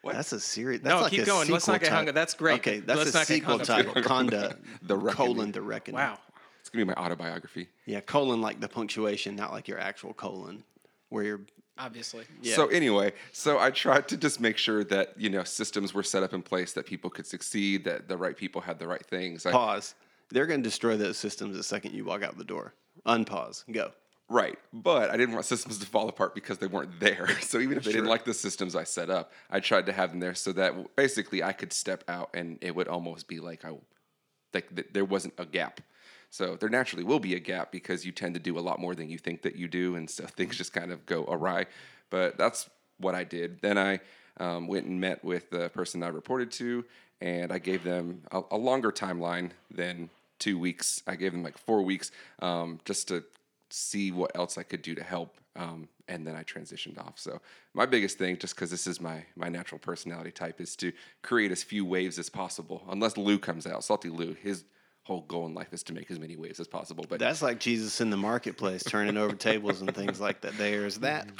That's a serious. No, That's like keep a going. Let's not get hung up. That's great. Okay, that's Let's a not sequel hung title. Conda, The Reckoning. colon, the reckoning. Wow. It's gonna be my autobiography. Yeah, colon like the punctuation, not like your actual colon, where you're. Obviously. Yeah. So anyway, so I tried to just make sure that you know systems were set up in place that people could succeed, that the right people had the right things. I, Pause. They're going to destroy those systems the second you walk out the door. Unpause. Go. Right. But I didn't want systems to fall apart because they weren't there. So even if they didn't like the systems I set up, I tried to have them there so that basically I could step out and it would almost be like I like th- there wasn't a gap. So there naturally will be a gap because you tend to do a lot more than you think that you do, and so things just kind of go awry. But that's what I did. Then I um, went and met with the person I reported to, and I gave them a, a longer timeline than two weeks. I gave them like four weeks um, just to see what else I could do to help. Um, and then I transitioned off. So my biggest thing, just because this is my my natural personality type, is to create as few waves as possible. Unless Lou comes out, Salty Lou, his whole goal in life is to make as many waves as possible. But That's like Jesus in the marketplace, turning over tables and things like that. There's that.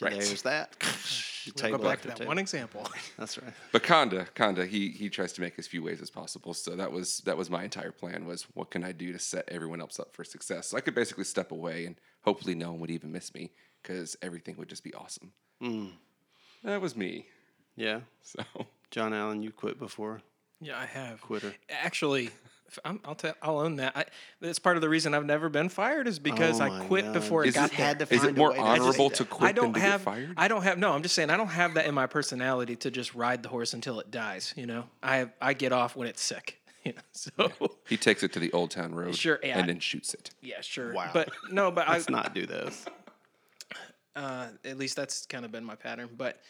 Right. There's that. Go Table back to that table. one example. That's right. but Conda, Conda, he he tries to make as few waves as possible. So that was that was my entire plan was what can I do to set everyone else up for success? So I could basically step away and hopefully no one would even miss me because everything would just be awesome. Hmm. That was me. Yeah. So John Allen, you quit before. Yeah, I have. Quitter. Actually, if I'm, I'll tell. I'll own that. I, that's part of the reason I've never been fired is because Oh I quit God. before it is got it, there. had to is find it a more way to honorable say to quit I don't than to have. get fired? I don't have. No, I'm just saying I don't have that in my personality to just ride the horse until it dies. You know, I I get off when it's sick. You know, so he takes it to the Old Town Road Sure, yeah. and then shoots it. yeah, sure. Wow. But no, but I, Let's not do this. uh, at least that's kind of been my pattern. But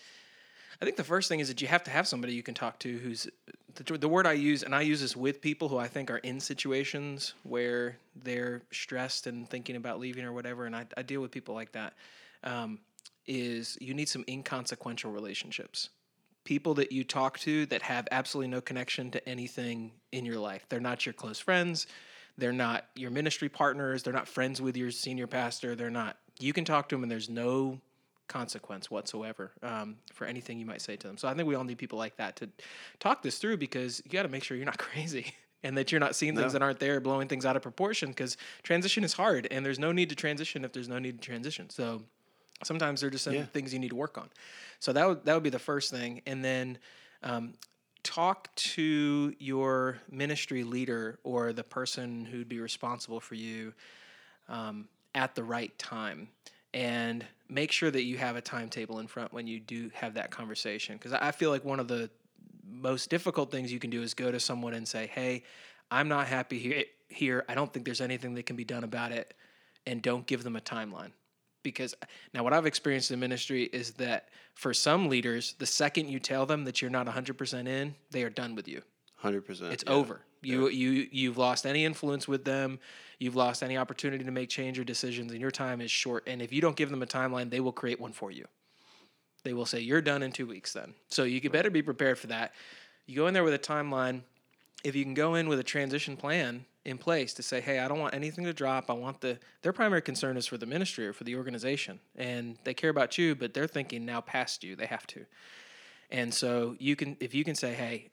I think the first thing is that you have to have somebody you can talk to who's the, the word I use, and I use this with people who I think are in situations where they're stressed and thinking about leaving or whatever, and I, I deal with people like that. Um, is you need some inconsequential relationships. People that you talk to that have absolutely no connection to anything in your life. They're not your close friends. They're not your ministry partners. They're not friends with your senior pastor. They're not. You can talk to them, and there's no consequence whatsoever um, for anything you might say to them. So I think we all need people like that to talk this through because you got to make sure you're not crazy and that you're not seeing things that aren't there, blowing things out of proportion because transition is hard and there's no need to transition if there's no need to transition. So sometimes they're just some Yeah. things you need to work on. So that would that would be the first thing, and then um, talk to your ministry leader or the person who'd be responsible for you um, at the right time and make sure that you have a timetable in front when you do have that conversation because i feel like one of the most difficult things you can do is go to someone and say hey i'm not happy here here i don't think there's anything that can be done about it and don't give them a timeline because now what i've experienced in ministry is that for some leaders the second you tell them that you're not 100% in they are done with you Hundred percent. it's over. You you you've lost any influence with them. You've lost any opportunity to make change or decisions, and your time is short. And if you don't give them a timeline, they will create one for you. They will say you're done in two weeks. Then, so you could better be prepared for that. You go in there with a timeline. If you can go in with a transition plan in place to say, hey, I don't want anything to drop. I want the their primary concern is for the ministry or for the organization, and they care about you, but they're thinking now past you. They have to. And so you can, if you can say, hey,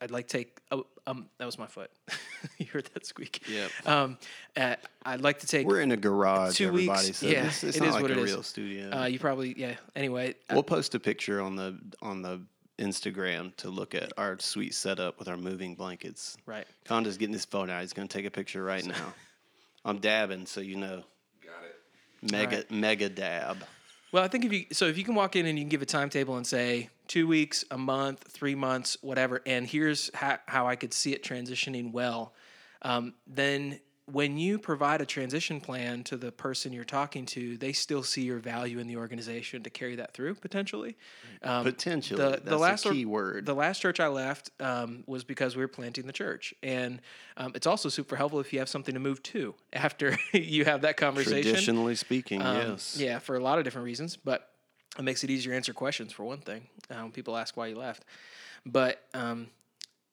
I'd like to take. Um, that was my foot. you heard that squeak. Yep. Um, uh, I'd like to take. We're in a garage, Two everybody. weeks, So yeah, this, it's it not is like what a it is. real studio. Uh, you probably yeah. Anyway, uh, we'll post a picture on the on the Instagram to look at our sweet setup with our moving blankets. right. Conda's getting his phone out. He's going to take a picture right now. I'm dabbing, so you know. Got it. Mega right. mega dab. Well, I think if you so if you can walk in and you can give a timetable and say two weeks, a month, three months, whatever, and here's how, how I could see it transitioning well, um, then when you provide a transition plan to the person you're talking to, they still see your value in the organization to carry that through potentially. Um, Potentially. the, That's the last a key word. The last church I left um, was because we were planting the church, and um, it's also super helpful if you have something to move to after you have that conversation. Traditionally speaking, Um, yes. Yeah, for a lot of different reasons, but it makes it easier to answer questions for one thing uh, when people ask why you left. But um,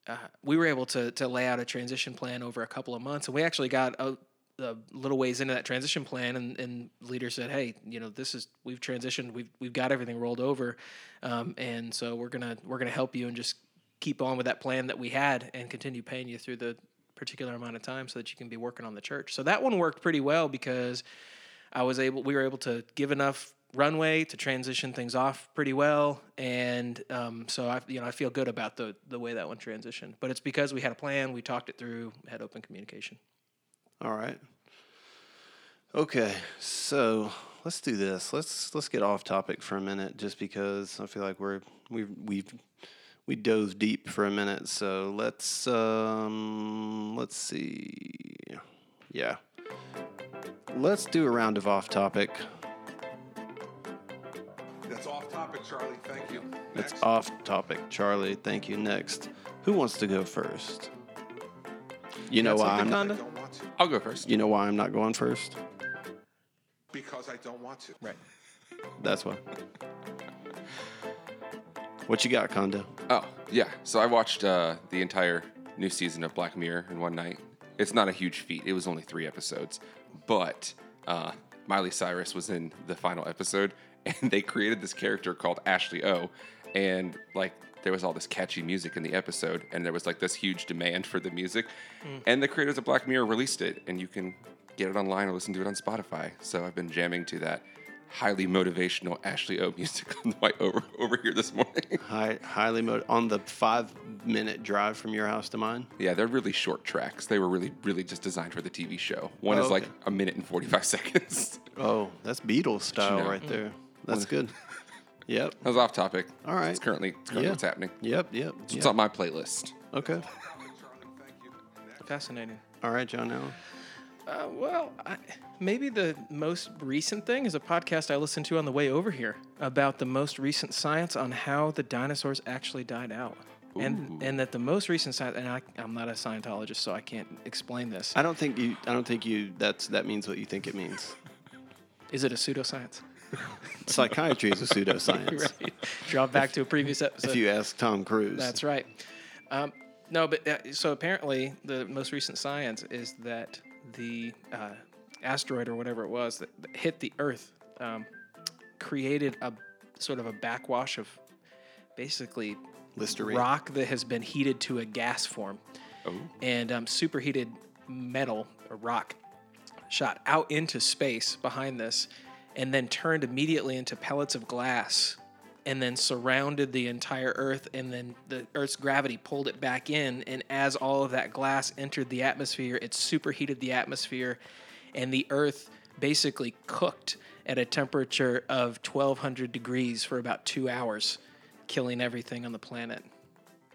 uh, we were able to to lay out a transition plan over a couple of months, and we actually got a, a little ways into that transition plan, and, and leader said, "Hey, you know, this is we've transitioned, we've we've got everything rolled over, um, and so we're gonna we're gonna help you and just keep on with that plan that we had and continue paying you through the particular amount of time so that you can be working on the church." So that one worked pretty well because I was able, we were able to give enough runway to transition things off pretty well, and um, so I, you know, I feel good about the the way that one transitioned. But it's because we had a plan, we talked it through, had open communication. All right. Okay, so let's do this. Let's let's get off topic for a minute, just because I feel like we're we've we've we dove deep for a minute. So let's um let's see. Yeah, let's do a round of off topic. That's off topic, Charlie. Thank you. It's off topic, Charlie. Thank you. Next, who wants to go first? You know Got why I'm. I Conda? don't want to I'll go first. You know why I'm not going first? because I don't want to. Right. That's why. What you got, Conda? Oh, yeah. So I watched uh, the entire new season of Black Mirror in one night. It's not a huge feat. It was only three episodes, but uh, Miley Cyrus was in the final episode, and they created this character called Ashley O, and like there was all this catchy music in the episode, and there was like this huge demand for the music, mm. and the creators of Black Mirror released it, and you can get it online or listen to it on Spotify. So I've been jamming to that highly motivational Ashley O music on the way over over here this morning. High, highly mo- on the five minute drive from your house to mine. yeah, they're really short tracks. They were really really just designed for the TV show. One Oh, is like a minute and forty five seconds. Oh, that's Beatles style know? right there. Mm. That's good. Yep. That was off topic. All right. It's currently, it's currently Yeah. what's happening. Yep. Yep. So yep. It's on my playlist. Okay. Fascinating. All right, John Allen. Uh, well, I, maybe the most recent thing is a podcast I listened to on the way over here about the most recent science on how the dinosaurs actually died out. And, and that the most recent science, and I, I'm not a Scientologist, so I can't explain this. I don't think you. I don't think you. That's that means what you think it means. Is it a pseudoscience? Psychiatry is a pseudoscience. right. Draw back to a previous episode. If you ask Tom Cruise. That's right. Um, no, but uh, so apparently the most recent science is that the uh, asteroid or whatever it was that, that hit the Earth um, created a sort of a backwash of basically Listerine. rock that has been heated to a gas form Oh. and um, superheated metal or rock shot out into space behind this and then turned immediately into pellets of glass and then surrounded the entire earth and then the earth's gravity pulled it back in. And as all of that glass entered the atmosphere it superheated the atmosphere and the earth basically cooked at a temperature of 1200 degrees for about 2 hours killing everything on the planet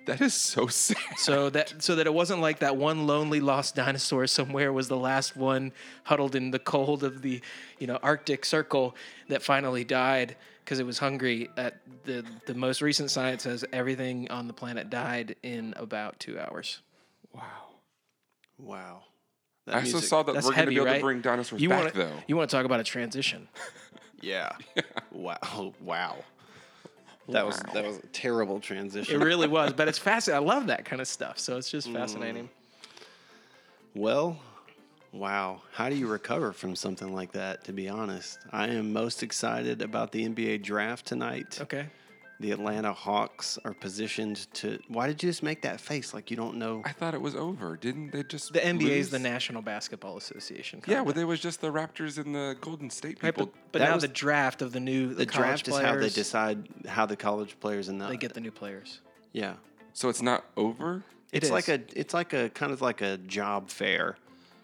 That is so sad. so that so that it wasn't like that one lonely lost dinosaur somewhere was the last one huddled in the cold of the you know Arctic Circle that finally died because it was hungry. At the the most recent science says everything on the planet died in about two hours. Wow. Wow. I That also saw that we're going to be able right? to bring dinosaurs you back, wanna, though. You want to talk about a transition? Yeah. Wow. Wow. That was that was a terrible transition. It really was, but it's fascinating. I love that kind of stuff. So it's just mm. fascinating. Well, wow. How do you recover from something like that, to be honest? I am most excited about the NBA draft tonight. Okay. The Atlanta Hawks are positioned to. Why did you just make that face like you don't know? I thought it was over. Didn't they just The NBA is the National Basketball Association. Yeah, well, there was just the Raptors and the Golden State Right, people. but, but That now was- the draft of the new the, The college draft is how they decide how the college players and the they get the new players. yeah. so it's not over. It's It like a it's like a kind of like a job fair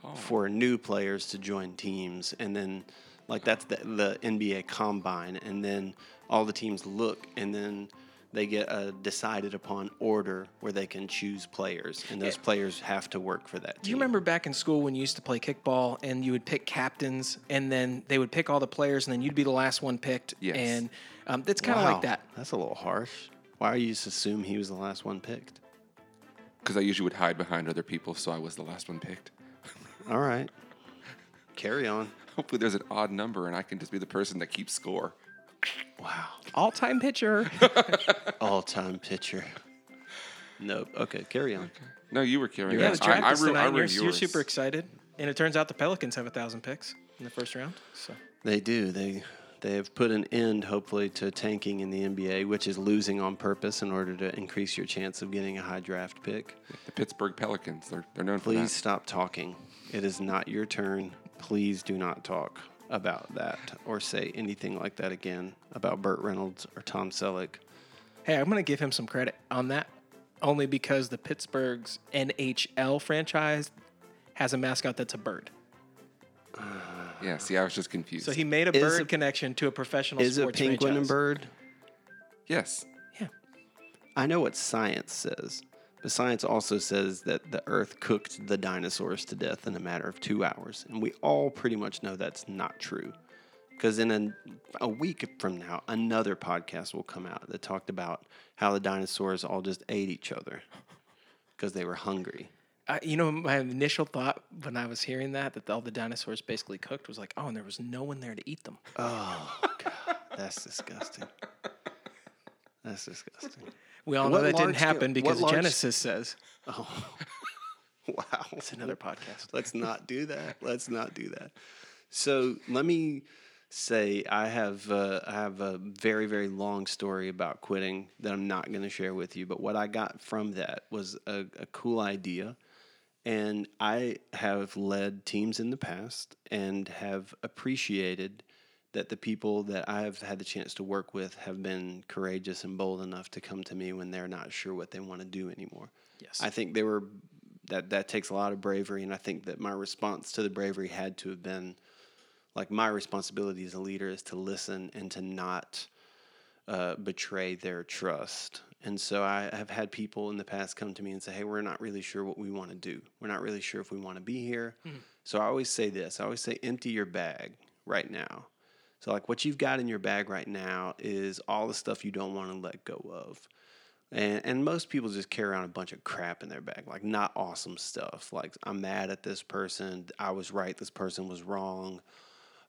Oh. for new players to join teams, and then like that's the the NBA combine, and then all the teams look, and then they get a decided upon order where they can choose players, and those players have to work for that. Team. Do you remember back in school when you used to play kickball and you would pick captains and then they would pick all the players and then you'd be the last one picked? Yes. And um, it's kind of Wow, like that. That's a little harsh. Why are you just assume he was the last one picked? Because I usually would hide behind other people, so I was the last one picked. All right, carry on. Hopefully, there's an odd number, and I can just be the person that keeps score. Wow, All time pitcher. all time pitcher. Nope. Okay, carry on. No, you were carrying. yeah, on. the draft I, I, is ru- tonight. I and You're, you're yours. super excited. And it turns out the Pelicans have a thousand picks in the first round. So They do. They they have put an end, hopefully, to tanking in the NBA, which is losing on purpose in order to increase your chance of getting a high draft pick. The Pittsburgh Pelicans. They're they're known for that. Please that. stop talking. It is not your turn. Please do not talk about that or say anything like that again about Burt Reynolds or Tom Selleck. hey, I'm gonna give him some credit on that, only because the Pittsburgh's NHL franchise has a mascot that's a bird. Yeah. See, I was just confused. So he made a Is bird it- connection to a professional Is it sports penguin and bird? yes. Yeah. I know what science says, but science also says that the Earth cooked the dinosaurs to death in a matter of two hours. And we all pretty much know that's not true. Because in a, a week from now, another podcast will come out that talked about how the dinosaurs all just ate each other because they were hungry. I, you know, my initial thought when I was hearing that, that all the dinosaurs basically cooked, was like, oh, and there was no one there to eat them. Oh, God. That's disgusting. That's disgusting. We all know that didn't happen because large- Genesis says Oh, Wow. it's another podcast. Let's not do that. Let's not do that. So let me say I have uh, I have a very very long story about quitting that I'm not going to share with you. But what I got from that was a, a cool idea, and I have led teams in the past and have appreciated that the people that I have had the chance to work with have been courageous and bold enough to come to me when they're not sure what they want to do anymore. Yes. I think they were that that takes a lot of bravery, and I think that my response to the bravery had to have been like my responsibility as a leader is to listen and to not uh, betray their trust. And so I have had people in the past come to me and say, "Hey, we're not really sure what we want to do. We're not really sure if we want to be here." So I always say this. I always say, "Empty your bag right now." So like what you've got in your bag right now is all the stuff you don't want to let go of. And, and most people just carry around a bunch of crap in their bag, like not awesome stuff. Like I'm mad at this person. I was right. This person was wrong.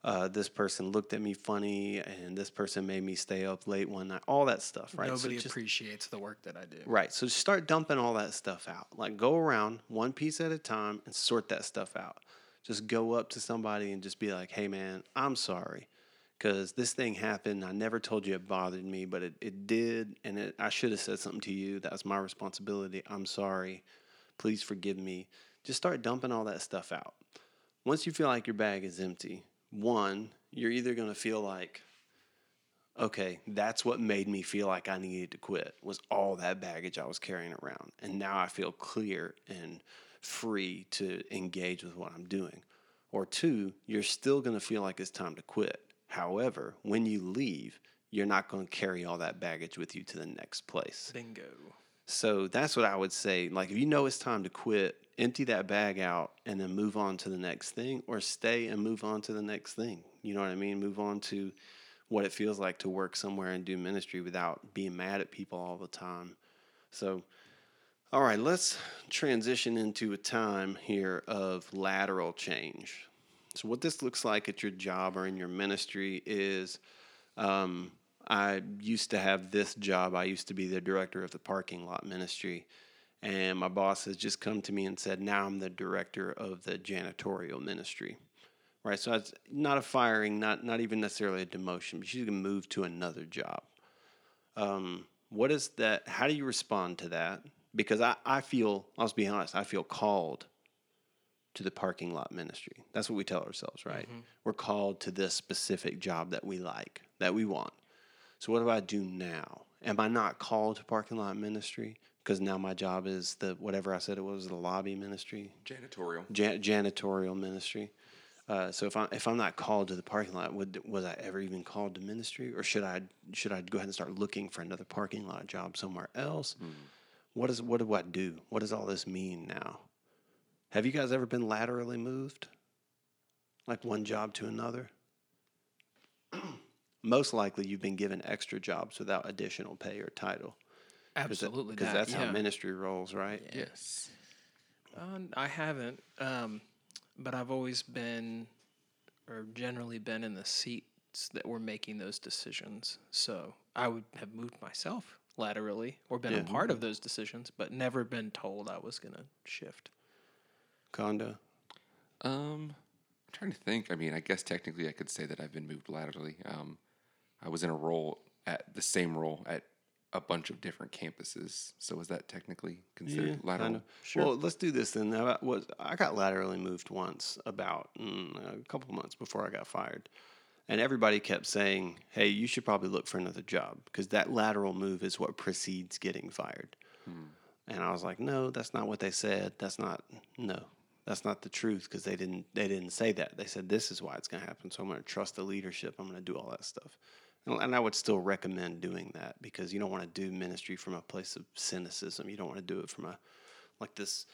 Uh, this person looked at me funny, and this person made me stay up late one night. All that stuff, right? So Nobody just- appreciates the work that I do. Right. So just start dumping all that stuff out. Like go around one piece at a time and sort that stuff out. Just go up to somebody and just be like, hey, man, I'm sorry. Because this thing happened. I never told you it bothered me, but it, it did. And it, I should have said something to you. That was my responsibility. I'm sorry. Please forgive me. Just start dumping all that stuff out. Once you feel like your bag is empty, one, you're either going to feel like, okay, that's what made me feel like I needed to quit was all that baggage I was carrying around. And now I feel clear and free to engage with what I'm doing. Or two, you're still going to feel like it's time to quit. However, when you leave, you're not going to carry all that baggage with you to the next place. Bingo. So that's what I would say. Like, if you know it's time to quit, empty that bag out and then move on to the next thing, or stay and move on to the next thing. You know what I mean? Move on to what it feels like to work somewhere and do ministry without being mad at people all the time. So, all right, let's transition into a time here of lateral change. So, what this looks like at your job or in your ministry is um, I used to have this job. I used to be the director of the parking lot ministry. And my boss has just come to me and said, now I'm the director of the janitorial ministry. Right. So it's not a firing, not, not even necessarily a demotion, but she's going to move to another job. Um, what is that? How do you respond to that? Because I, I feel, I'll be honest, I feel called to the parking lot ministry. That's what we tell ourselves, right? We're called to this specific job that we like, that we want. So what do I do now? Am I not called to parking lot ministry? Because now my job is the whatever I said it was, the lobby ministry, Janitorial. jan- janitorial ministry. Uh, so if I if I'm not called to the parking lot, would was I ever even called to ministry, or should I should I go ahead and start looking for another parking lot job somewhere else? What is what do I do? What does all this mean now? Have you guys ever been laterally moved, like one job to another? Most likely, you've been given extra jobs without additional pay or title. Absolutely. because that, that's yeah. how ministry rolls, right? Yes. Uh, I haven't, um, but I've always been, or generally been in the seats that were making those decisions. So I would have moved myself laterally or been a part of those decisions, but never been told I was going to shift. Conda. Um, I'm trying to think. I mean, I guess technically I could say that I've been moved laterally. Um, I was in a role at the same role at a bunch of different campuses. So is that technically considered lateral? Kind of. Well, let's do this then. How about- was I got laterally moved once about mm, a couple months before I got fired, and everybody kept saying, "Hey, you should probably look for another job because that lateral move is what precedes getting fired." And I was like, "No, that's not what they said. That's not no." That's not the truth because they didn't they didn't say that. They said this is why it's going to happen. So I'm going to trust the leadership. I'm going to do all that stuff. And, I would still recommend doing that because you don't want to do ministry from a place of cynicism. You don't want to do it from a like this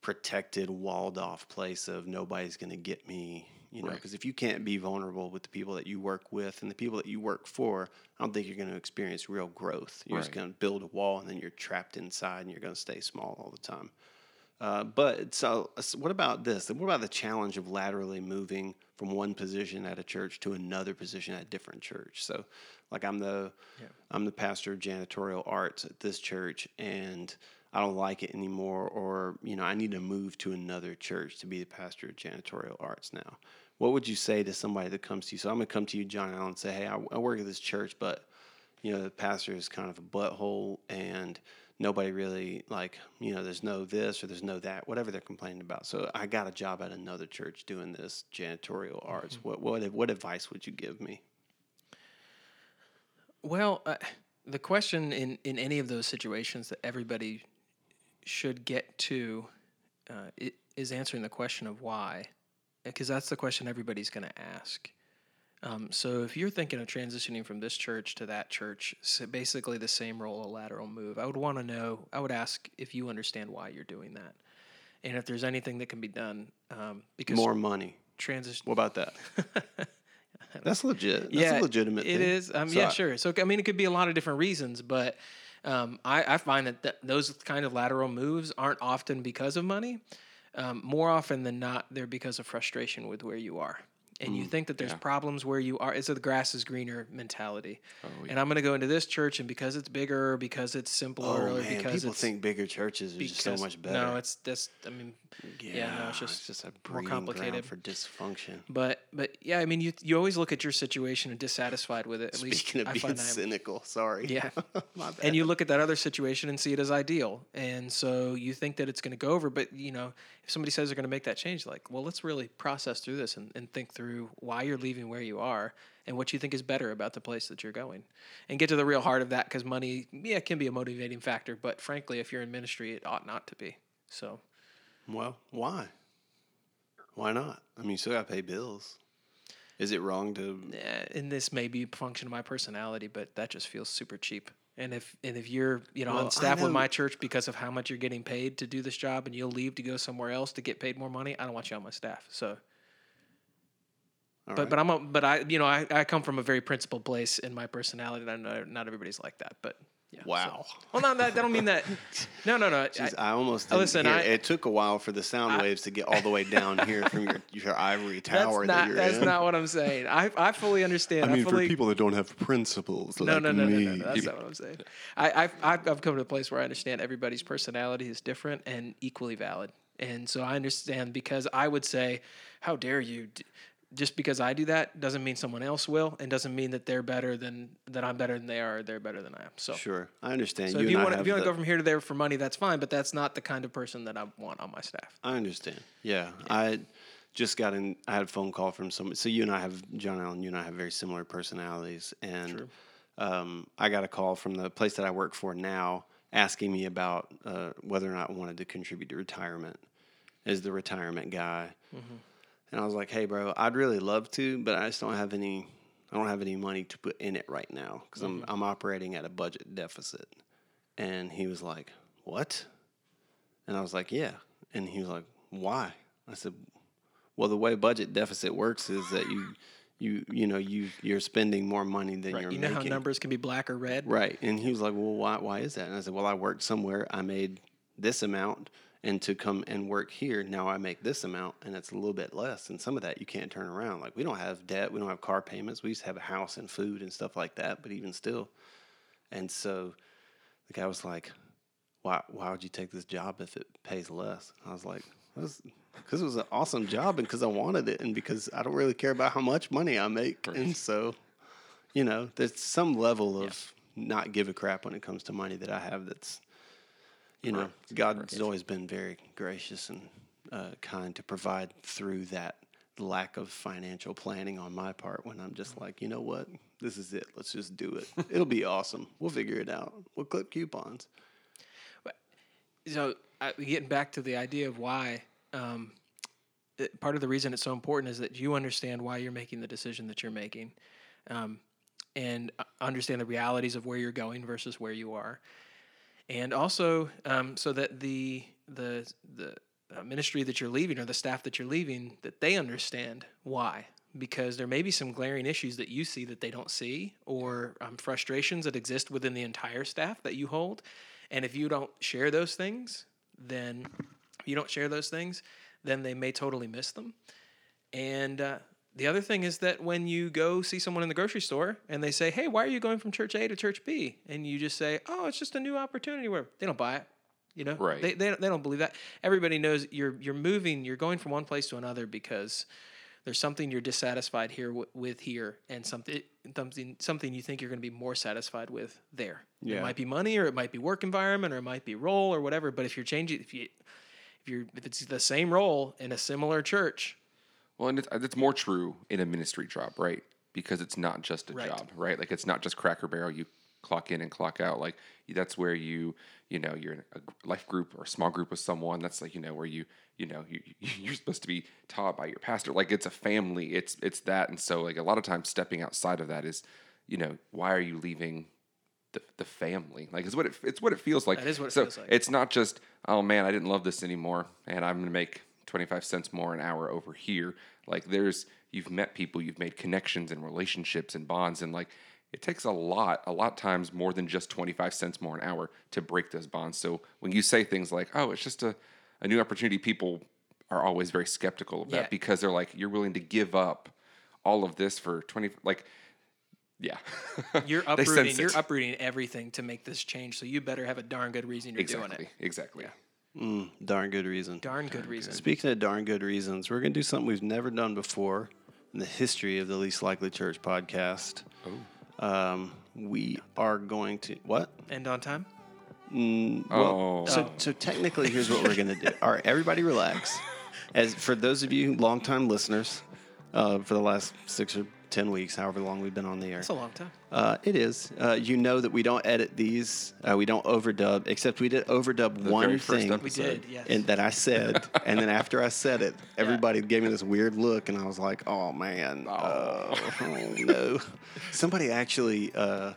protected, walled off place of nobody's going to get me. You know, Right. because if you can't be vulnerable with the people that you work with and the people that you work for, I don't think you're going to experience real growth. You're just going to build a wall and then you're trapped inside and you're going to stay small all the time. Uh, but so, what about this? What about the challenge of laterally moving from one position at a church to another position at a different church? So, like I'm the I'm the pastor of janitorial arts at this church, and I don't like it anymore, or you know I need to move to another church to be the pastor of janitorial arts now. What would you say to somebody that comes to you? So I'm gonna come to you, John Allen, and say, hey, I, I work at this church, but you know the pastor is kind of a butthole and nobody really like you know there's no this or there's no that whatever they're complaining about. So i got a job at another church doing this janitorial arts. What what what advice would you give me? Well, uh, the question in, in any of those situations that everybody should get to uh, is answering the question of why, because that's the question everybody's going to ask. Um, so if you're thinking of transitioning from this church to that church, so basically the same role, a lateral move, I would want to know. I would ask if you understand why you're doing that, and if there's anything that can be done. Um, because more money transition. what about that that's legit that's yeah, a legitimate It thing. is. Um, yeah, I- sure. So I mean, it could be a lot of different reasons, but um, I, I find that th- those kind of lateral moves aren't often because of money. Um, more often than not, they're because of frustration with where you are. And Mm, you think that there's yeah. problems where you are. It's a the grass is greener mentality. Oh, And I'm going to go into this church, and because it's bigger, because it's simpler, oh or man because people it's think bigger churches are just so much better No, it's that's. I mean, yeah, no, it's just just a more complicated. for dysfunction but but yeah, I mean, you you always look at your situation and dissatisfied with it. At least speaking of I being find I am. cynical sorry Yeah. And you look at that other situation and see it as ideal and so you think that it's going to go over but you know if somebody says they're going to make that change like well let's really process through this and, and think through why you're leaving where you are and what you think is better about the place that you're going and get to the real heart of that because money yeah can be a motivating factor but frankly if you're in ministry it ought not to be so Well, why? Why not? I mean, you still got to pay bills. Is it wrong to? eh, and this may be a function of my personality but that just feels super cheap and if and if you're you know Well, on staff with my church because of how much you're getting paid to do this job and you'll leave to go somewhere else to get paid more money i don't want you on my staff so All but right. but I'm a, but I you know I, I come from a very principled place in my personality and I know not everybody's like that but yeah so- Wow. well no, that I don't mean that no no no Jeez, I- I, almost I- didn't listen, hear- I- it took a while for the sound waves to get all the way down here from your, your ivory tower that's that not you're that's in. not what I'm saying I I fully understand I mean, for people that don't have principles no, like no, no, no, me. no, no, that's not what I'm saying. I, I've, I've, I've come to a place where I understand everybody's personality is different and equally valid. And so I understand because I would say, how dare you? Just because I do that doesn't mean someone else will, and doesn't mean that they're better than that I'm better than they are, or they're better than I am. So, Sure, I understand. so you if you want, have if you want the- to go from here to there for money, that's fine. But that's not the kind of person that I want on my staff. I understand. Yeah, I just got in. I had a phone call from somebody. So you and I have John Allen. You and I have very similar personalities, and um, I got a call from the place that I work for now, asking me about uh, whether or not I wanted to contribute to retirement as the retirement guy. And I was like, "Hey, bro, I'd really love to, but I just don't have any. I don't have any money to put in it right now because I'm mm-hmm. I'm operating at a budget deficit." And he was like, "What?" And I was like, "Yeah." And he was like, "Why?" I said, "Well, the way budget deficit works is that you you you know you you're spending more money than you're making. You know making." how numbers can be black or red. Right. And he was like, Well, why why is that? And I said, Well, I worked somewhere, I made this amount, and to come and work here, now I make this amount and it's a little bit less. And some of that you can't turn around. Like we don't have debt, we don't have car payments, we just have a house and food and stuff like that, but even still. And so the guy was like, Why why would you take this job if it pays less? I was like, because it was an awesome job and because I wanted it and because I don't really care about how much money I make. And so you know, there's some level of not give a crap when it comes to money that I have. That's, you know, God's always been very gracious and uh, kind to provide through that lack of financial planning on my part. When I'm just like, you know what, this is it. Let's just do it. It'll be awesome. We'll figure it out. We'll clip coupons. so I, getting back to the idea of why um, it- part of the reason it's so important is that you understand why you're making the decision that you're making um, and uh, understand the realities of where you're going versus where you are and also um, so that the the the uh, ministry that you're leaving or the staff that you're leaving that they understand why because there may be some glaring issues that you see that they don't see or um, frustrations that exist within the entire staff that you hold and if you don't share those things then you don't share those things, then they may totally miss them. And uh, the other thing is that when you go see someone in the grocery store and they say, "Hey, why are you going from church A to church B?" and you just say, "Oh, it's just a new opportunity," where they don't buy it. You know, Right. They, they they don't believe that. Everybody knows you're you're moving, you're going from one place to another because there's something you're dissatisfied here w- with here, and something something something you think you're going to be more satisfied with there. Yeah. It might be money, or it might be work environment, or it might be role, or whatever. But if you're changing, if you if you're if it's the same role in a similar church, Well, and it's, uh, it's more true in a ministry job, right? Because it's not just a Right. job, right? Like it's not just Cracker Barrel. You clock in and clock out. Like that's where you, you know, you're in a life group or a small group with someone. That's like you know where you, you know, you you're supposed to be taught by your pastor. Like it's a family. It's it's that. And so like a lot of times stepping outside of that is, you know, why are you leaving? The, the family like it's what it it's what it feels like That is what it so feels like. it's not just oh man i didn't love this anymore and i'm gonna make 25 cents more an hour over here like there's you've met people you've made connections and relationships and bonds and like it takes a lot a lot times more than just 25 cents more an hour to break those bonds so when you say things like oh it's just a, a new opportunity people are always very skeptical of that Yeah. because they're like you're willing to give up all of this for 20 like yeah you're uprooting you're uprooting everything to make this change. So you better have a darn good reason you're doing exactly it. exactly Mm, darn good reason. Darn good reason. Speaking of darn good reasons, we're going to do something we've never done before in the history of the Least Likely Church podcast. Um, we are going to what? End on time. Well, Oh. so so technically, here's what we're going to do. All right, everybody, relax. As for those of you longtime listeners, uh, for the last six or ten weeks, however long we've been on the air, It's a long time. uh, it is. Uh, you know that we don't edit these. Uh, we don't overdub, except we did overdub The one very first thing. We did. Yes. and that I said, and then after I said it, everybody gave me this weird look, and I was like, "Oh man, oh, oh, no!" Somebody actually, uh,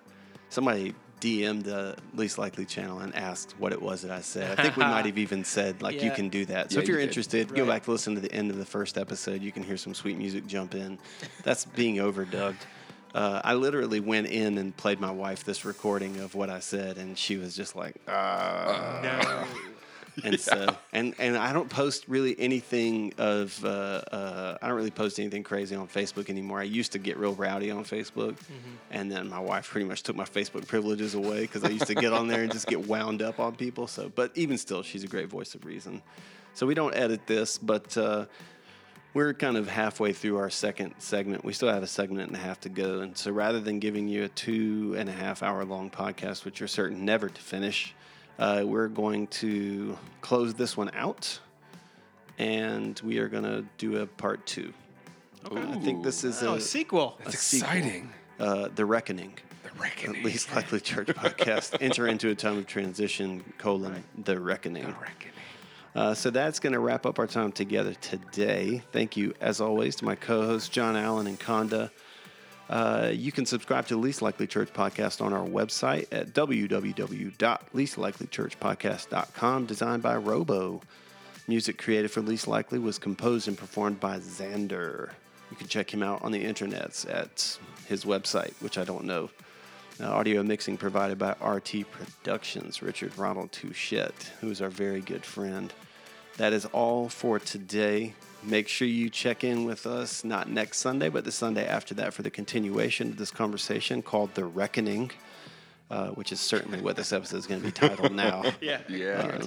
somebody DM'd the least likely channel and asked what it was that I said. I think we might have even said like you can do that. So Yeah, if you're you interested, go Right. back listen to the end of the first episode. You can hear some sweet music jump in. That's being overdubbed. Uh, I literally went in and played my wife this recording of what I said, and she was just like, "Ah." no. and so and and I don't post really anything of uh, uh, I don't really post anything crazy on Facebook anymore. I used to get real rowdy on Facebook, and then my wife pretty much took my Facebook privileges away because I used to get on there and just get wound up on people. So, but even still, she's a great voice of reason. So we don't edit this, but. Uh, we're kind of halfway through our second segment. We still have a segment and a half to go. And so rather than giving you a two and a half hour long podcast, which you're certain never to finish, uh, we're going to close this one out and we are going to do a part two. I think this is Oh, a, a sequel. That's a sequel. exciting uh, The Reckoning. the reckoning At least likely church podcast. Enter into a time of transition, colon, The Reckoning. The reckoning Uh, so that's going to wrap up our time together today. Thank you, as always, to my co hosts, John Allen and Conda. Uh, you can subscribe to the Least Likely Church podcast on our website at www.leastlikelychurchpodcast.com, designed by Robo. Music created for Least Likely was composed and performed by Zander. You can check him out on the internets at his website, which I don't know. Uh, audio mixing provided by RT Productions, Richard Ronald Touchette, who is our very good friend. That is all for today. Make sure you check in with us, not next Sunday, but the Sunday after that for the continuation of this conversation called The Reckoning, uh, which is certainly what this episode is going to be titled now. Yeah. yeah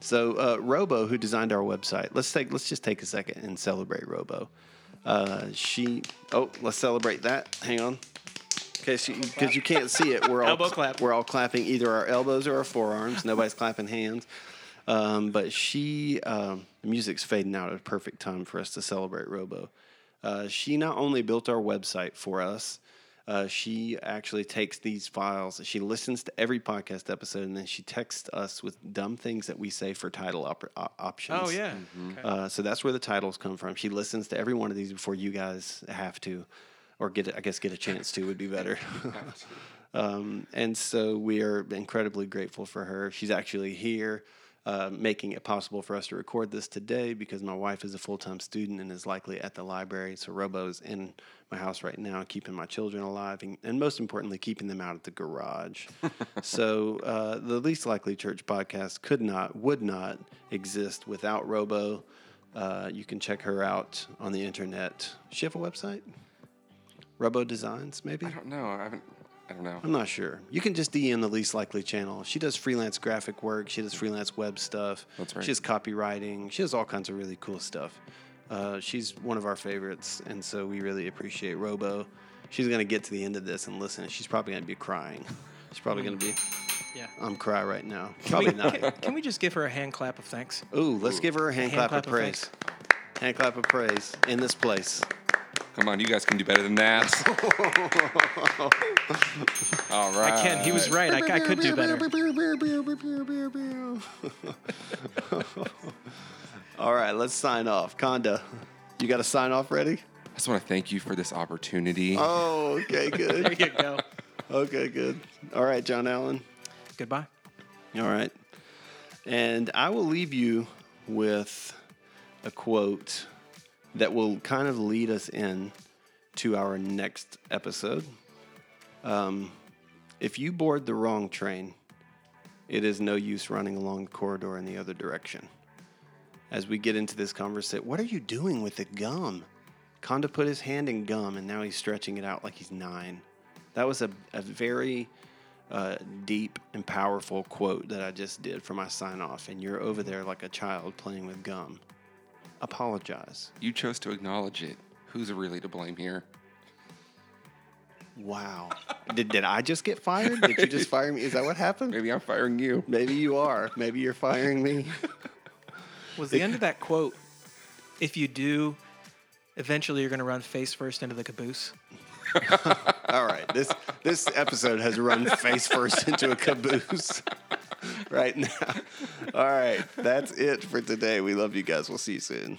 So uh, Robo, who designed our website, let's take let's just take a second and celebrate Robo. Uh, she oh, let's celebrate that. Hang on, okay, because you can't see it. We're all Elbow clap. We're all clapping either our elbows or our forearms. Nobody's clapping hands. Um, but she, um, the music's fading out at a perfect time for us to celebrate Robo. Uh, she not only built our website for us, uh, she actually takes these files, she listens to every podcast episode, and then she texts us with dumb things that we say for title op- op- options. Oh yeah. Okay. Uh, so that's where the titles come from. She listens to every one of these before you guys have to, or get, I guess, get a chance to would be better. um, and so we are incredibly grateful for her. She's actually here. Uh, making it possible for us to record this today because my wife is a full time student and is likely at the library. So Robo's in my house right now, keeping my children alive and, and most importantly, keeping them out of the garage. so uh, the Least Likely Church podcast could not, would not exist without Robo. Uh, you can check her out on the internet. She have a website? Robo Designs, maybe? I don't know. I haven't. I don't know. I'm not sure. You can just DM the least likely channel. She does freelance graphic work. She does freelance web stuff. That's right. She does copywriting. She does all kinds of really cool stuff. Uh, she's one of our favorites, and so we really appreciate Robo. She's gonna get to the end of this and listen. She's probably gonna be crying. She's probably gonna be. Yeah. I'm cry right now. Can Probably we, not. can, can we just give her a hand clap of thanks? Ooh, let's give her a hand, hand clap, clap of praise. Hand clap of praise in this place. Come on, you guys can do better than that. All right. I can. He was right. I, I could do better. All right, let's sign off. Conda, you got a sign off ready? I just want to thank you for this opportunity. Oh, okay, good. There good. you go. okay, good. All right, John Allen. Goodbye. All right. And I will leave you with a quote that will kind of lead us in to our next episode. Um, if you board the wrong train, it is no use running along the corridor in the other direction. As we get into this conversation, what are you doing with the gum? Conda put his hand in gum and now he's stretching it out like he's nine. That was a, a very uh, deep and powerful quote that I just did for my sign off, and you're over there like a child playing with gum. Apologize. You chose to acknowledge it. Who's really to blame here? Wow. did, did I just get fired? Did you just fire me? Is that what happened? Maybe I'm firing you. Maybe you are. Maybe you're firing me. Was the end of that quote? If you do, eventually you're going to run face first into the caboose. All right. This this episode has run face first into a caboose right now. All right. That's it for today. We love you guys. We'll see you soon.